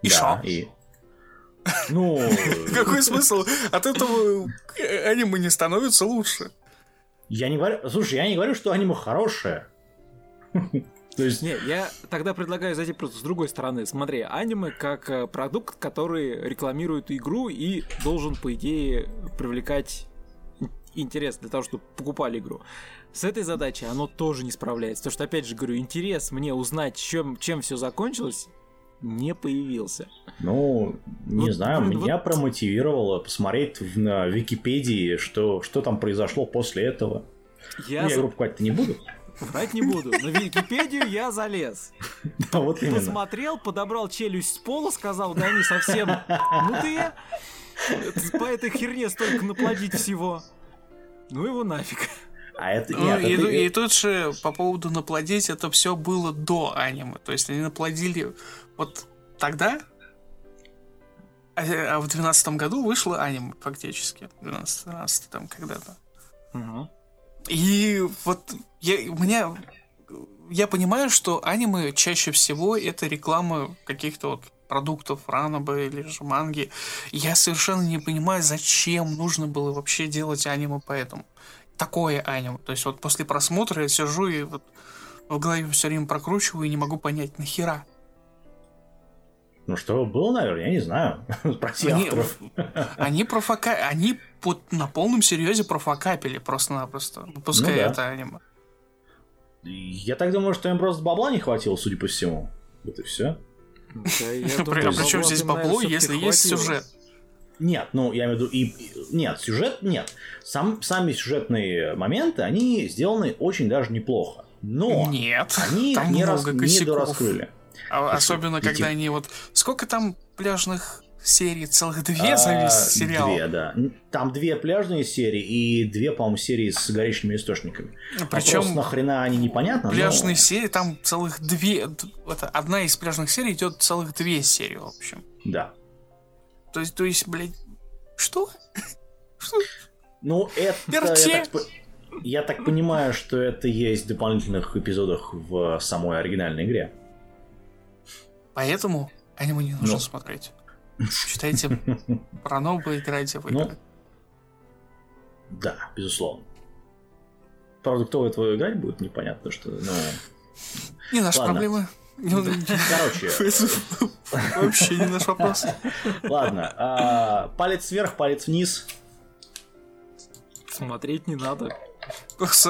И да, шо? и... Ну, Какой смысл? От этого аниме не становится лучше. я не говорю... Слушай, я не говорю, что аниме хорошее. То есть, Не, я тогда предлагаю зайти просто с другой стороны. Смотри, аниме как э, продукт, который рекламирует игру и должен, по идее, привлекать интерес для того, чтобы покупали игру. С этой задачей оно тоже не справляется. Потому что, опять же, говорю, интерес мне узнать, чем, чем все закончилось, не появился. Ну, не Вот, знаю, блин, меня вот- промотивировало посмотреть в, на Википедии, что, что там произошло после этого. Я Ну, я игру покупать-то не буду. врать не буду. На Википедию я залез. Да, вот именно. Посмотрел, подобрал челюсть с пола, сказал, да они совсем мутые. По этой херне столько наплодить всего. Ну его нафиг. А это Ну, нет, и, это- и тут же по поводу наплодить, это все было до аниме. То есть они наплодили вот тогда, а, а в двенадцатом году вышло аниме фактически. 12-13 там когда-то. И вот я, у меня... Я понимаю, что аниме чаще всего это реклама каких-то вот продуктов ранобы или же манги. Я совершенно не понимаю, зачем нужно было вообще делать аниме поэтому. Такое аниме. То есть вот после просмотра я сижу и вот в голове все время прокручиваю и не могу понять, нахера. Ну что было, наверное, я не знаю. Спроси Они, авторов. они профока... Они вот на полном серьезе профокапили просто-напросто, выпуская Ну да. это аниме. Я так думаю, что им просто бабла не хватило, судя по всему. Вот и все. А при чем здесь бабло, если есть сюжет? Нет, ну я имею в виду и и- нет, сюжет нет. Сам, сами сюжетные моменты, они сделаны очень даже неплохо. Но Нет, они там не, рас- много не косяков. дораскрыли. А особенно, Эти- когда они вот... Сколько там пляжных серий? Целых две А, за весь сериал? Две, да. Там две пляжные серии и две, по-моему, серии с горячими источниками. Причем Вопрос, нахрена они непонятно, но- пляжные серии, там целых две... Это, одна из пляжных серий идет целых две серии, в общем. Да. То есть, то есть, блядь, что? Что? Ну, это... Перче. Я так, я так понимаю, что это есть в дополнительных эпизодах в самой оригинальной игре. Поэтому аниме не нужно Ну. смотреть. Читайте про новые, играйте в Ну, игры. Да, безусловно. Правда, кто в это играть будет, непонятно, что... Ну, Не наша ладно. проблема. Ну, короче, Вообще не наш вопрос. ладно. а, палец вверх, палец вниз. Смотреть не надо.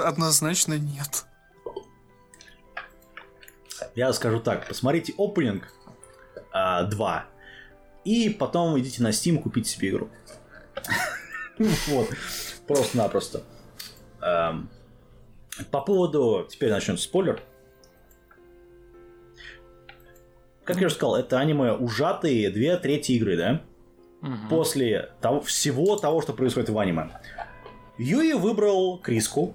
Однозначно нет. Я скажу так, посмотрите опенинг 2, и потом идите на Steam купить себе игру. Вот, просто-напросто. Эм, По поводу... Теперь начнется спойлер. Как я уже сказал, это аниме ужатые две трети игры, да? После того, всего того, что происходит в аниме. Юи выбрал Криску.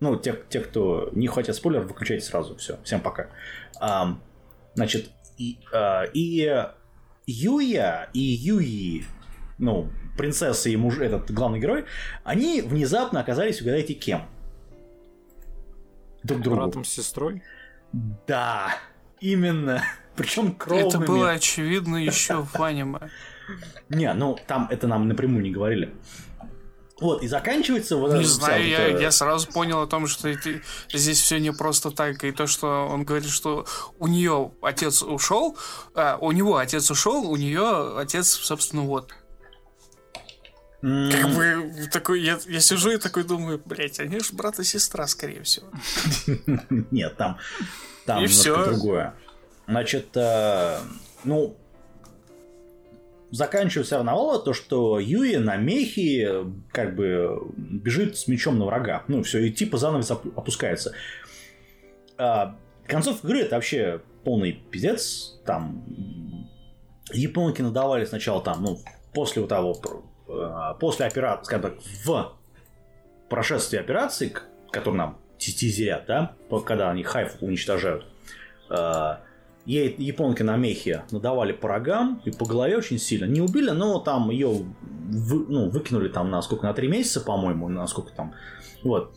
Ну, те, те, кто не хотят спойлер, выключайте сразу. Все, всем пока. Ам, значит, и, а, и Юя и Юи, ну, принцесса и муж, этот главный герой, они внезапно оказались, угадайте, кем? Друг другу. Братом с сестрой. Да, именно. Причем кровными. Это было очевидно еще в аниме. Не, ну там это нам напрямую не говорили. Вот, и заканчивается вот Не знаю, я, эта- я сразу понял о том, что это- здесь все не просто так. И то, что он говорит, что у нее отец ушел, а, у него отец ушел, у нее отец, собственно, вот. Как бы такой, я, я сижу и такой думаю, блять, они же брат и сестра, скорее всего. Нет, там, там И всё. другое. Значит, э, ну, заканчивается равновало то, что Юи на мехе как бы бежит с мечом на врага. Ну, все, и типа занавес оп- опускается. А, концовка игры это вообще полный пиздец. Там японки надавали сначала там, ну, после вот того, э, после операции, скажем так, в прошествии операции, к- который нам тизерят, да, когда они хайф уничтожают, э, ей японки на мехе надавали по рогам и по голове очень сильно. Не убили, но там ее ну, выкинули там на сколько, на три месяца, по-моему, на сколько там. Вот.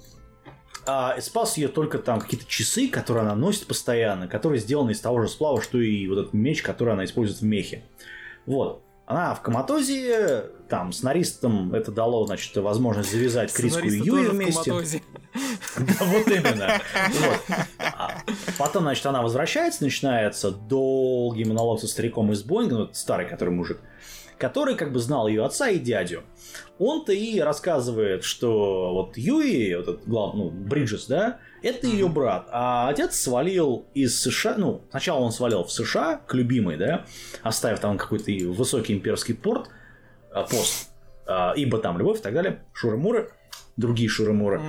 А спас ее только там какие-то часы, которые она носит постоянно, которые сделаны из того же сплава, что и вот этот меч, который она использует в мехе. Вот. Она в коматозе, там, сценаристам это дало, значит, возможность завязать Криску и Юи вместе. Да, вот именно. А Потом, значит, она возвращается, начинается долгий монолог со стариком из Боинга, ну, старый, который мужик, который как бы знал ее отца и дядю. Он-то и рассказывает, что вот Юи, вот этот главный, ну, Бриджес, да, это ее брат, а отец свалил из США, ну, сначала он свалил в США к любимой, да, оставив там какой-то высокий имперский порт, а, пост, а, ибо там любовь и так далее, шуры-муры, другие шуры-муры.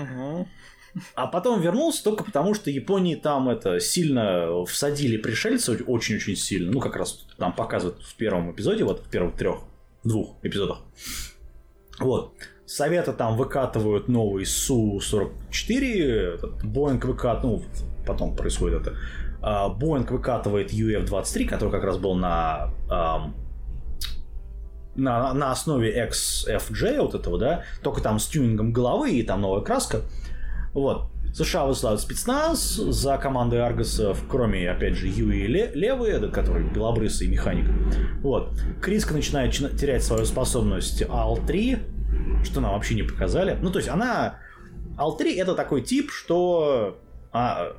А потом вернулся только потому, что Японии там это сильно всадили пришельцев очень-очень сильно. Ну, как раз там показывают в первом эпизоде, вот в первых трех, двух эпизодах. Вот. Советы там выкатывают новый Су-44, этот Боинг выкатывает, ну, потом происходит это. А, Боинг выкатывает UF-23, который как раз был на, ам, на, на основе XFJ вот этого, да, только там с тюнингом головы и там новая краска. Вот. США высылают спецназ за командой Аргосов, кроме, опять же, Юи и Ле- Левы, это который белобрысый механик. Вот. Криска начинает чина- терять свою способность АЛ-3, что нам вообще не показали. Ну, то есть она... АЛ-3 это такой тип, что... а,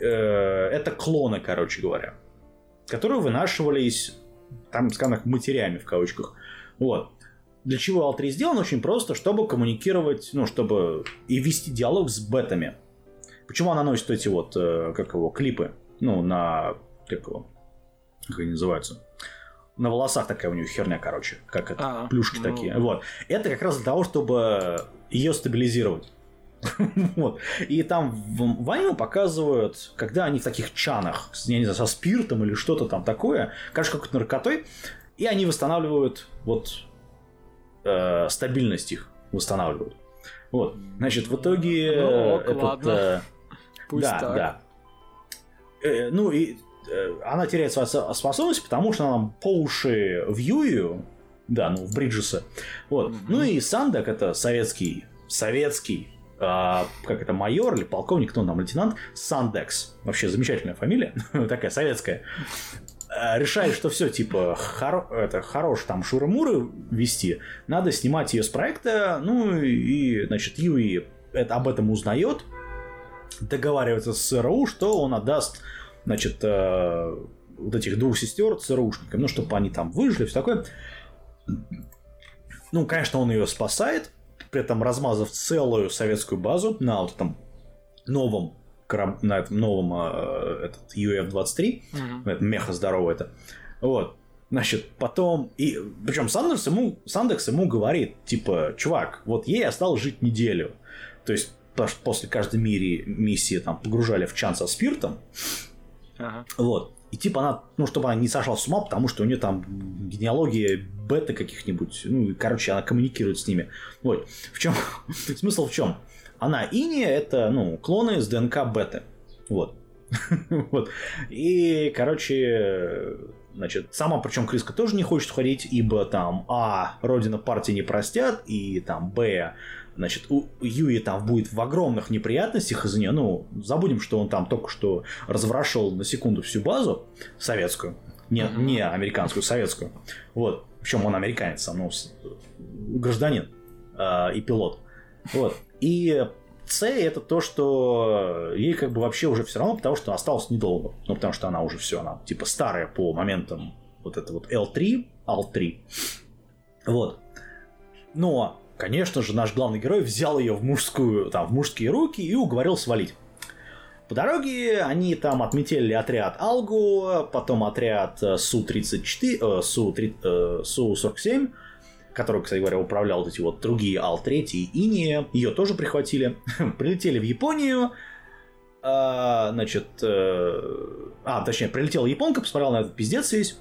э, это клоны, короче говоря, которые вынашивались, там, скажем так, матерями в кавычках. Вот. Для чего L3 сделан? Очень просто, чтобы коммуникировать, ну, чтобы и вести диалог с бетами. Почему она носит эти вот, э, как его, клипы, ну, на, как его, как они называются? На волосах такая у нее херня, короче, как это, А, плюшки ну. такие. Вот. Это как раз для того, чтобы ее стабилизировать. Вот. И там в, в аниме показывают, когда они в таких чанах, я не знаю, со спиртом или что-то там такое, короче, какой-то наркотой, и они восстанавливают вот э, стабильность их восстанавливают. Вот. Значит, в итоге Ну, э, ок, этот, ладно. Пусть да, так. да. Э, ну и э, она теряет свою со- способность, потому что она по уши в Юю, да, ну в Бриджеса. Вот. Мгм. Ну и Сандак это советский, советский, а, как это, майор или полковник, кто он там, лейтенант, Сандекс. Вообще замечательная фамилия, такая советская. Э, Решает, что все, типа, хоро- это, хорош там шуры-муры вести, надо снимать ее с проекта, ну и, значит, Юи это, об этом узнает, договаривается с ЦРУ, что он отдаст, значит, э, вот этих двух сестер ЦРУшникам, ну, чтобы они там выжили, все такое. Ну, конечно, он ее спасает, при этом размазав целую советскую базу на вот этом новом кораб- на этом новом э, этот UF-23, Мгм. это меха здоровый это. Вот. Значит, потом... И, причем Сандерс ему, Сандекс ему говорит, типа, чувак, вот ей осталось жить неделю. То есть, потому что после каждой мири, миссии там погружали в чан со спиртом. Ага. Вот. И типа она, ну, чтобы она не сошла с ума, потому что у нее там генеалогия бета каких-нибудь. Ну, и, короче, она коммуникирует с ними. Вот. В чем смысл в чем? Она Ини это, ну, клоны с ДНК беты. Вот. вот. И, короче, значит, сама, причем Криска тоже не хочет ходить, ибо там, а, родина партии не простят, и там, б, значит, у Юи там будет в огромных неприятностях из-за нее. Ну, забудем, что он там только что разворошил на секунду всю базу советскую, не, Мгм. не американскую, советскую. Вот. Причем он американец, сам, ну, гражданин э, и пилот. Вот. И С это то, что ей как бы вообще уже все равно, потому что осталось недолго. Ну, потому что она уже все, она типа старая по моментам вот это вот L3, AL3. Вот. Но, конечно же, наш главный герой взял ее в мужскую, там, в мужские руки и уговорил свалить. По дороге они там отметили отряд Алгу, потом отряд э, Су-34, э, Су-3, э, Су-47, который, кстати говоря, управлял вот эти вот другие Ал-3 и Ини, ее тоже прихватили. Прилетели в Японию, а, значит, э, а, точнее, прилетела японка, посмотрела на этот пиздец весь,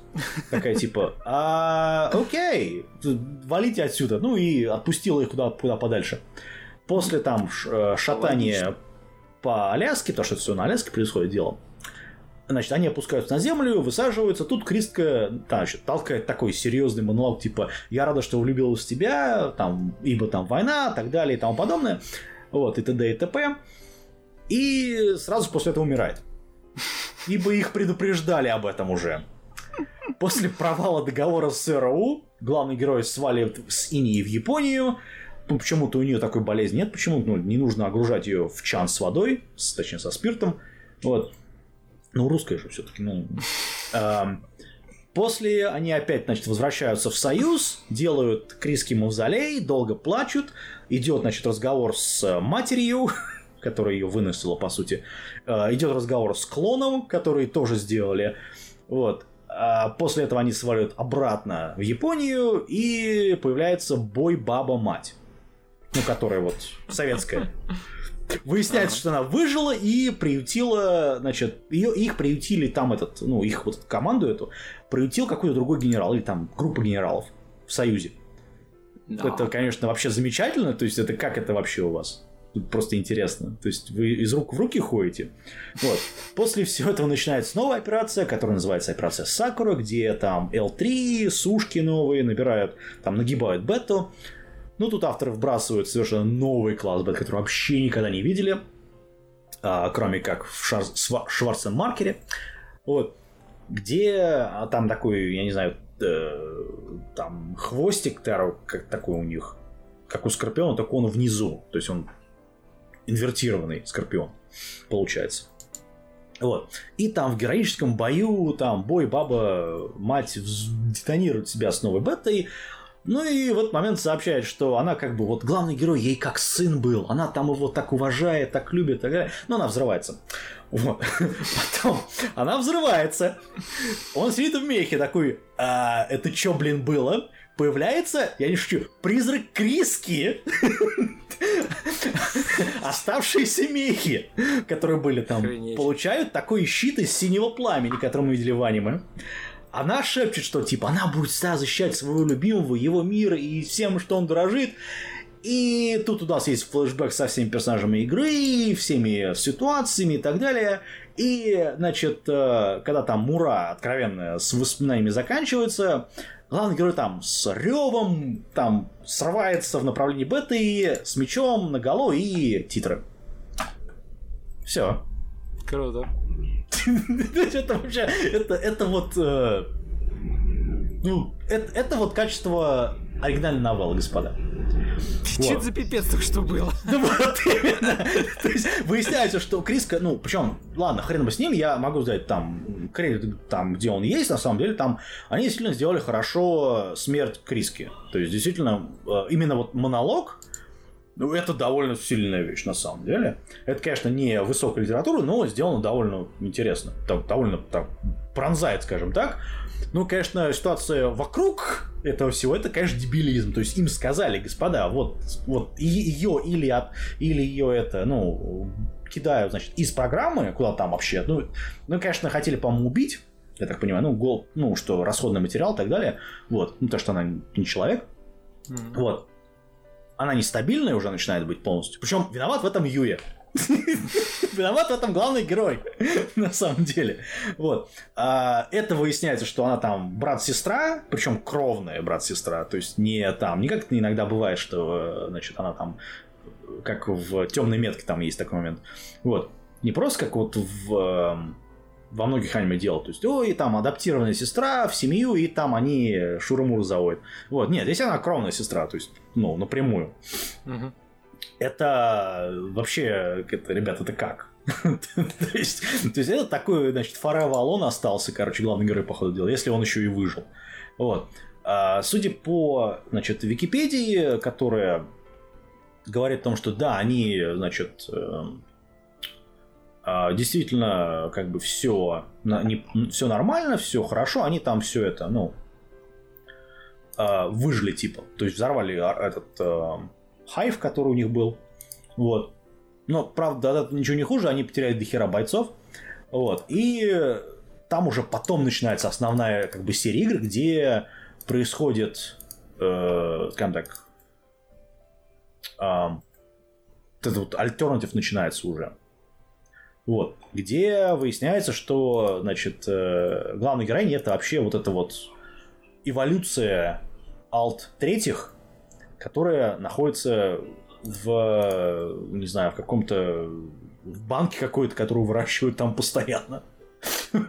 такая типа, а, окей, валите отсюда, ну и отпустила их куда, куда подальше. После там э, шатания по Аляске, потому что это все на Аляске происходит дело, Значит, они опускаются на землю, высаживаются. Тут Кристка да, значит, толкает такой серьезный монолог, типа «Я рада, что влюбилась в тебя», там, ибо там война, так далее и тому подобное. Вот, и т.д. и т.п. И сразу после этого умирает. Ибо их предупреждали об этом уже. После провала договора с СРУ главный герой сваливает с Инии в Японию. Ну, почему-то у нее такой болезни нет, почему ну, не нужно огружать ее в чан с водой, с- точнее со спиртом. Вот. Ну, русская же все-таки, ну. Ам, После они опять, значит, возвращаются в Союз, делают Криски мавзолей, долго плачут, идет, значит, разговор с матерью, которая ее выносила, по сути. Э, Идет разговор с клоном, который тоже сделали. Вот. А После этого они сваливают обратно в Японию, и появляется бой Баба-Мать. Ну, которая вот советская. Выясняется, что она выжила и приютила, значит, ее, их приютили там этот, ну, их вот команду эту, приютил какой-то другой генерал, или там группа генералов в Союзе. Да. Это, конечно, вообще замечательно, то есть это как это вообще у вас? Просто интересно. То есть вы из рук в руки ходите. Вот. После всего этого начинается новая операция, которая называется операция Сакура, где там L3, сушки новые набирают, там нагибают бету. Ну, тут авторы вбрасывают совершенно новый класс бет, который вообще никогда не видели, а, кроме как в Шар... Сва- Шварценмаркере. Вот. Где а, там такой, я не знаю, э, там хвостик как такой у них, как у Скорпиона, только он внизу. То есть он инвертированный Скорпион, получается. Вот. И там в героическом бою, там бой баба, мать детонирует себя с новой бетой, ну и в этот момент сообщает, что она как бы вот главный герой ей как сын был, она там его так уважает, так любит, так далее. Но она взрывается. Вот. Потом она взрывается. Он сидит в мехе такой, а, это что, блин, было? Появляется, я не шучу, призрак Криски. Оставшиеся мехи, которые были там, Охренеть. получают такой щит из синего пламени, который мы видели в аниме. Она шепчет, что типа она будет всегда защищать своего любимого, его мир и всем, что он дорожит. И тут у нас есть флешбэк со всеми персонажами игры, всеми ситуациями и так далее. И, значит, э, когда там Мура откровенно с воспоминаниями заканчивается, главный герой там с ревом там срывается в направлении беты с мечом наголо и титры. Все. Круто. Это вообще, это, это вот, э, ну, это, это вот качество оригинальной новеллы, господа. Что это за пипец только что было? Ну вот именно. То есть выясняется, что Криска, ну, причем, ладно, хрен бы с ним, я могу сказать, там, кредит, там, где он есть, на самом деле, там, они действительно сделали хорошо смерть Криски. То есть, действительно, э, именно вот монолог, ну, это довольно сильная вещь, на самом деле. Это, конечно, не высокая литература, но сделано довольно интересно. Так, довольно так, пронзает, скажем так. Ну, конечно, ситуация вокруг этого всего, это, конечно, дебилизм. То есть им сказали, господа, вот, вот ее или, от, или ее это, ну, кидают, значит, из программы, куда там вообще, ну, ну, конечно, хотели, по-моему, убить, я так понимаю, ну, гол, ну, что расходный материал и так далее, вот, ну, то, что она не человек, М. вот. Она нестабильная уже начинает быть полностью. Причем виноват в этом Юя. Виноват в этом главный герой, на самом деле. Вот. А, это выясняется, что она там брат-сестра, причем кровная брат-сестра. То есть не там, не как это иногда бывает, что значит, она там, как в темной метке там есть такой момент. Вот. Не просто как вот в эм, во многих аниме делают. То есть, ой, там адаптированная сестра в семью, и там они шурумур заводят. Вот, нет, здесь она кровная сестра, то есть, ну, напрямую. Мгм. Это вообще, это, ребята, это как? то, есть, то есть, это такой, значит, фаравалон остался, короче, главный герой, по ходу дела, если он еще и выжил. Вот. А, судя по, значит, Википедии, которая говорит о том, что да, они, значит, эм, а, действительно, как бы все, все нормально, все хорошо, они там все это, ну, а, выжили типа, то есть взорвали а, этот а, хайв, который у них был, вот. Но, правда, от ничего не хуже, они потеряли дохера бойцов, вот. И там уже потом начинается основная как бы серия игр, где происходит, э, скажем так, вот этот вот альтернатив начинается уже. Вот. Где выясняется, что, значит, э, главный героинь это вообще вот эта вот эволюция алт третьих, которая находится в, не знаю, в каком-то в банке какой-то, которую выращивают там постоянно.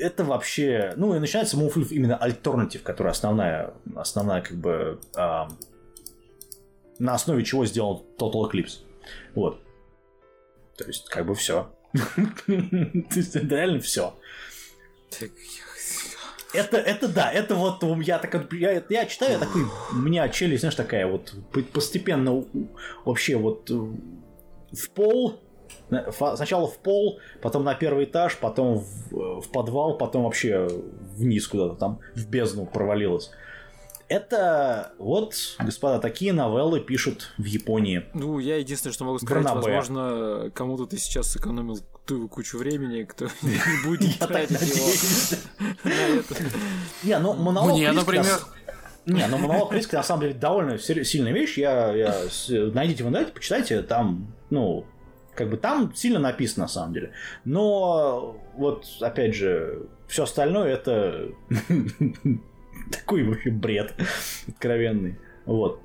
Это вообще... Ну, и начинается Moonfleet именно альтернатив, которая основная, основная как бы... а, на основе чего сделан Total Eclipse. Вот. То есть, как бы все. То есть, это реально все. Это, это да, это вот меня так, я, я читаю, я такой, у меня челюсть, знаешь, такая вот по- постепенно вообще вот э, в пол, сначала в пол, потом на первый этаж, потом в, в подвал, потом вообще вниз куда-то там, в бездну провалилась. Это вот, господа, такие новеллы пишут в Японии. Ну, я единственное, что могу сказать, Барнабе. возможно, кому-то ты сейчас сэкономил ту кучу времени, кто не будет Я так тратить его надеюсь. на это. Не, ну монолог Мне, Криска например- Не, ну монолог Криска на самом деле довольно сильная вещь. Я, я найдите в интернете, почитайте, там, ну, как бы там сильно написано на самом деле. Но вот, опять же, все остальное это такой вообще бред откровенный. Вот.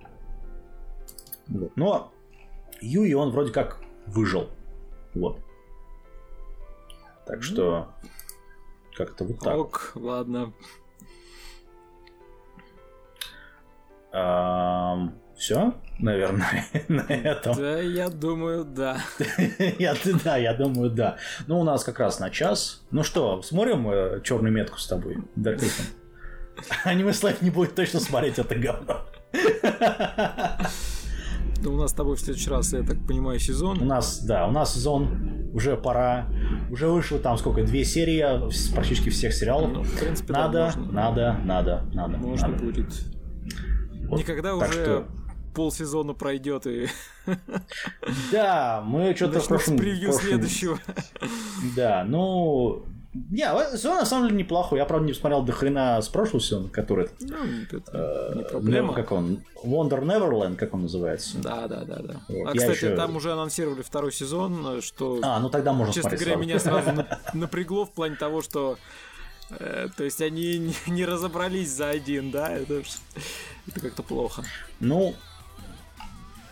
Вот. Но Юи, он вроде как выжил. Вот. Так что как-то вот так. Ок, ладно. Все, наверное, на этом. Да, я думаю, да. Я, да, я думаю, да. Ну, у нас как раз на час. Ну что, смотрим черную метку с тобой, Даркейсон? Аниме Слайф не будет точно смотреть это говно. Ну, у нас с тобой в следующий раз, я так понимаю, У сезон. нас, да, у нас сезон уже пора. Уже вышло там сколько, две серии практически всех сериалов. Ну, в принципе, да, надо, можно. надо, надо, надо, Можно надо. будет. Вот. Никогда Так уже что- полсезона пройдет и Да, мы что-то в прошлом... превью прошлом- следующего. Да, ну... Не, а сезон на самом деле неплохой. Я, правда, не посмотрел до хрена с прошлого сезона, который... Ну, это не э, проблема. Как он? Wonder Neverland, как он называется? Да, да, да, да. Вот, А, я кстати, ещё- там уже анонсировали второй сезон, что, А, ну тогда можно честно говоря, сразу. меня сразу на- напрягло в плане того, что э, то есть они не- разобрались за один, да, это как-то плохо. Ну,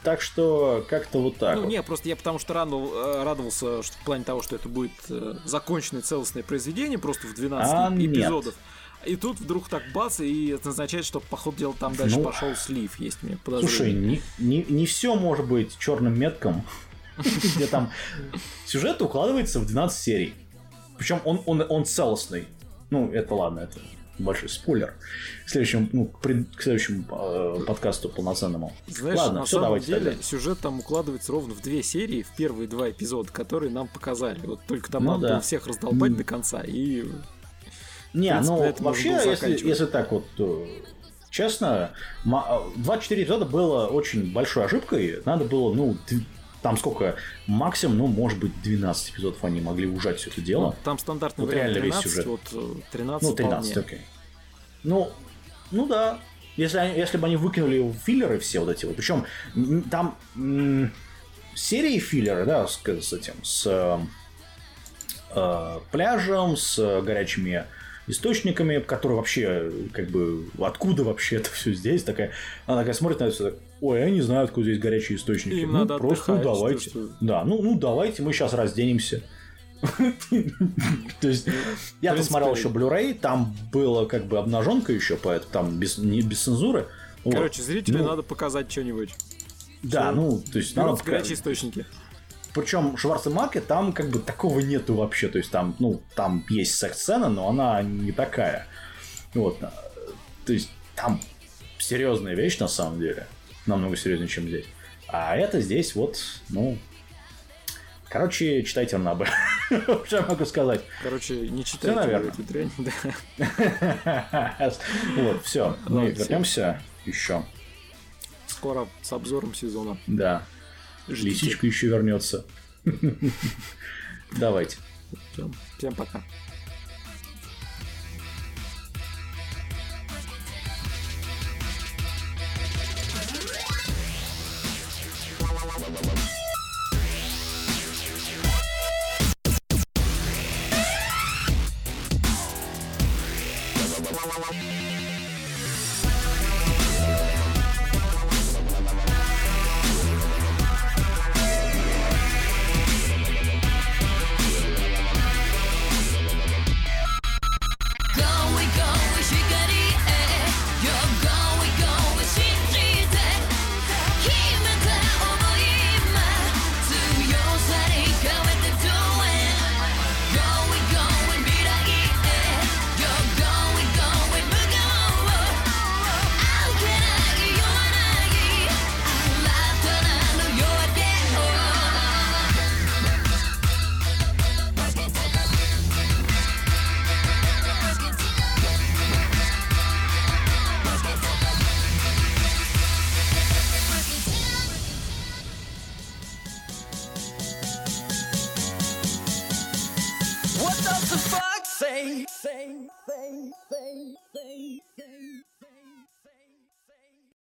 так что как-то вот так ну, вот. не, просто я потому что радовал- э, радовался что, в плане того, что это будет э, законченное целостное произведение, просто в 12 А, нет. эпизодов. И тут вдруг так бац, и это означает, что, по ходу дела, там дальше Ну, пошел слив, есть у меня Слушай, подозрение. не, не, не все может быть черным метком, где там сюжет укладывается в 12 серий. Причем он, он, он целостный. Ну, это ладно, это большой спойлер. К следующему, ну, к пред- к следующему э, подкасту полноценному. Знаешь, ладно, на все, самом давайте деле тогда. сюжет там укладывается ровно в две серии, в первые два эпизода, которые нам показали. Вот только там Ну надо да. было всех раздолбать М. до конца. И Не, принципе, ну вообще, если, если так вот честно, ма- 24 эпизода было очень большой ошибкой. Надо было, ну, там сколько, максимум, ну, может быть, 12 эпизодов они могли ужать все это дело. ну, там стандартный Вот вариант реально весь 13, сюжет. вот э, 13 Ну, 13, вполне. окей. Ну, ну да. Если, они- если бы они выкинули филлеры все вот эти вот. Причем там м, серии филлеры, да, с, с этим, с э, э, пляжем, с э, горячими источниками, которые вообще, как бы, откуда вообще это все здесь? Такая, она такая смотрит на это, так, ой, я не знаю, откуда здесь горячие источники. Им ну, надо просто, ну, отдыхать, давайте. что- Да, ну, ну, давайте, мы сейчас разденемся. То есть, я посмотрел еще Blu-ray, там было как бы обнаженка еще, поэтому там без, не, без цензуры. Короче, зрителю Ну, надо показать что-нибудь. Да, ну, то есть надо горячие источники. Причем Шварцемаке там как бы такого нету вообще. То есть там, ну, там есть секс-сцена, но она не такая. Вот. То есть там серьезная вещь на самом деле. Намного серьезнее, чем здесь. А это здесь вот, ну... Короче, читайте Набы. Что я могу сказать? Короче, не читайте наверно. эту дрянь. да. Вот, все. Мы вернемся еще. Скоро с обзором сезона. Да. Ждите. Лисичка еще вернется. Давайте. Всем- Всем пока.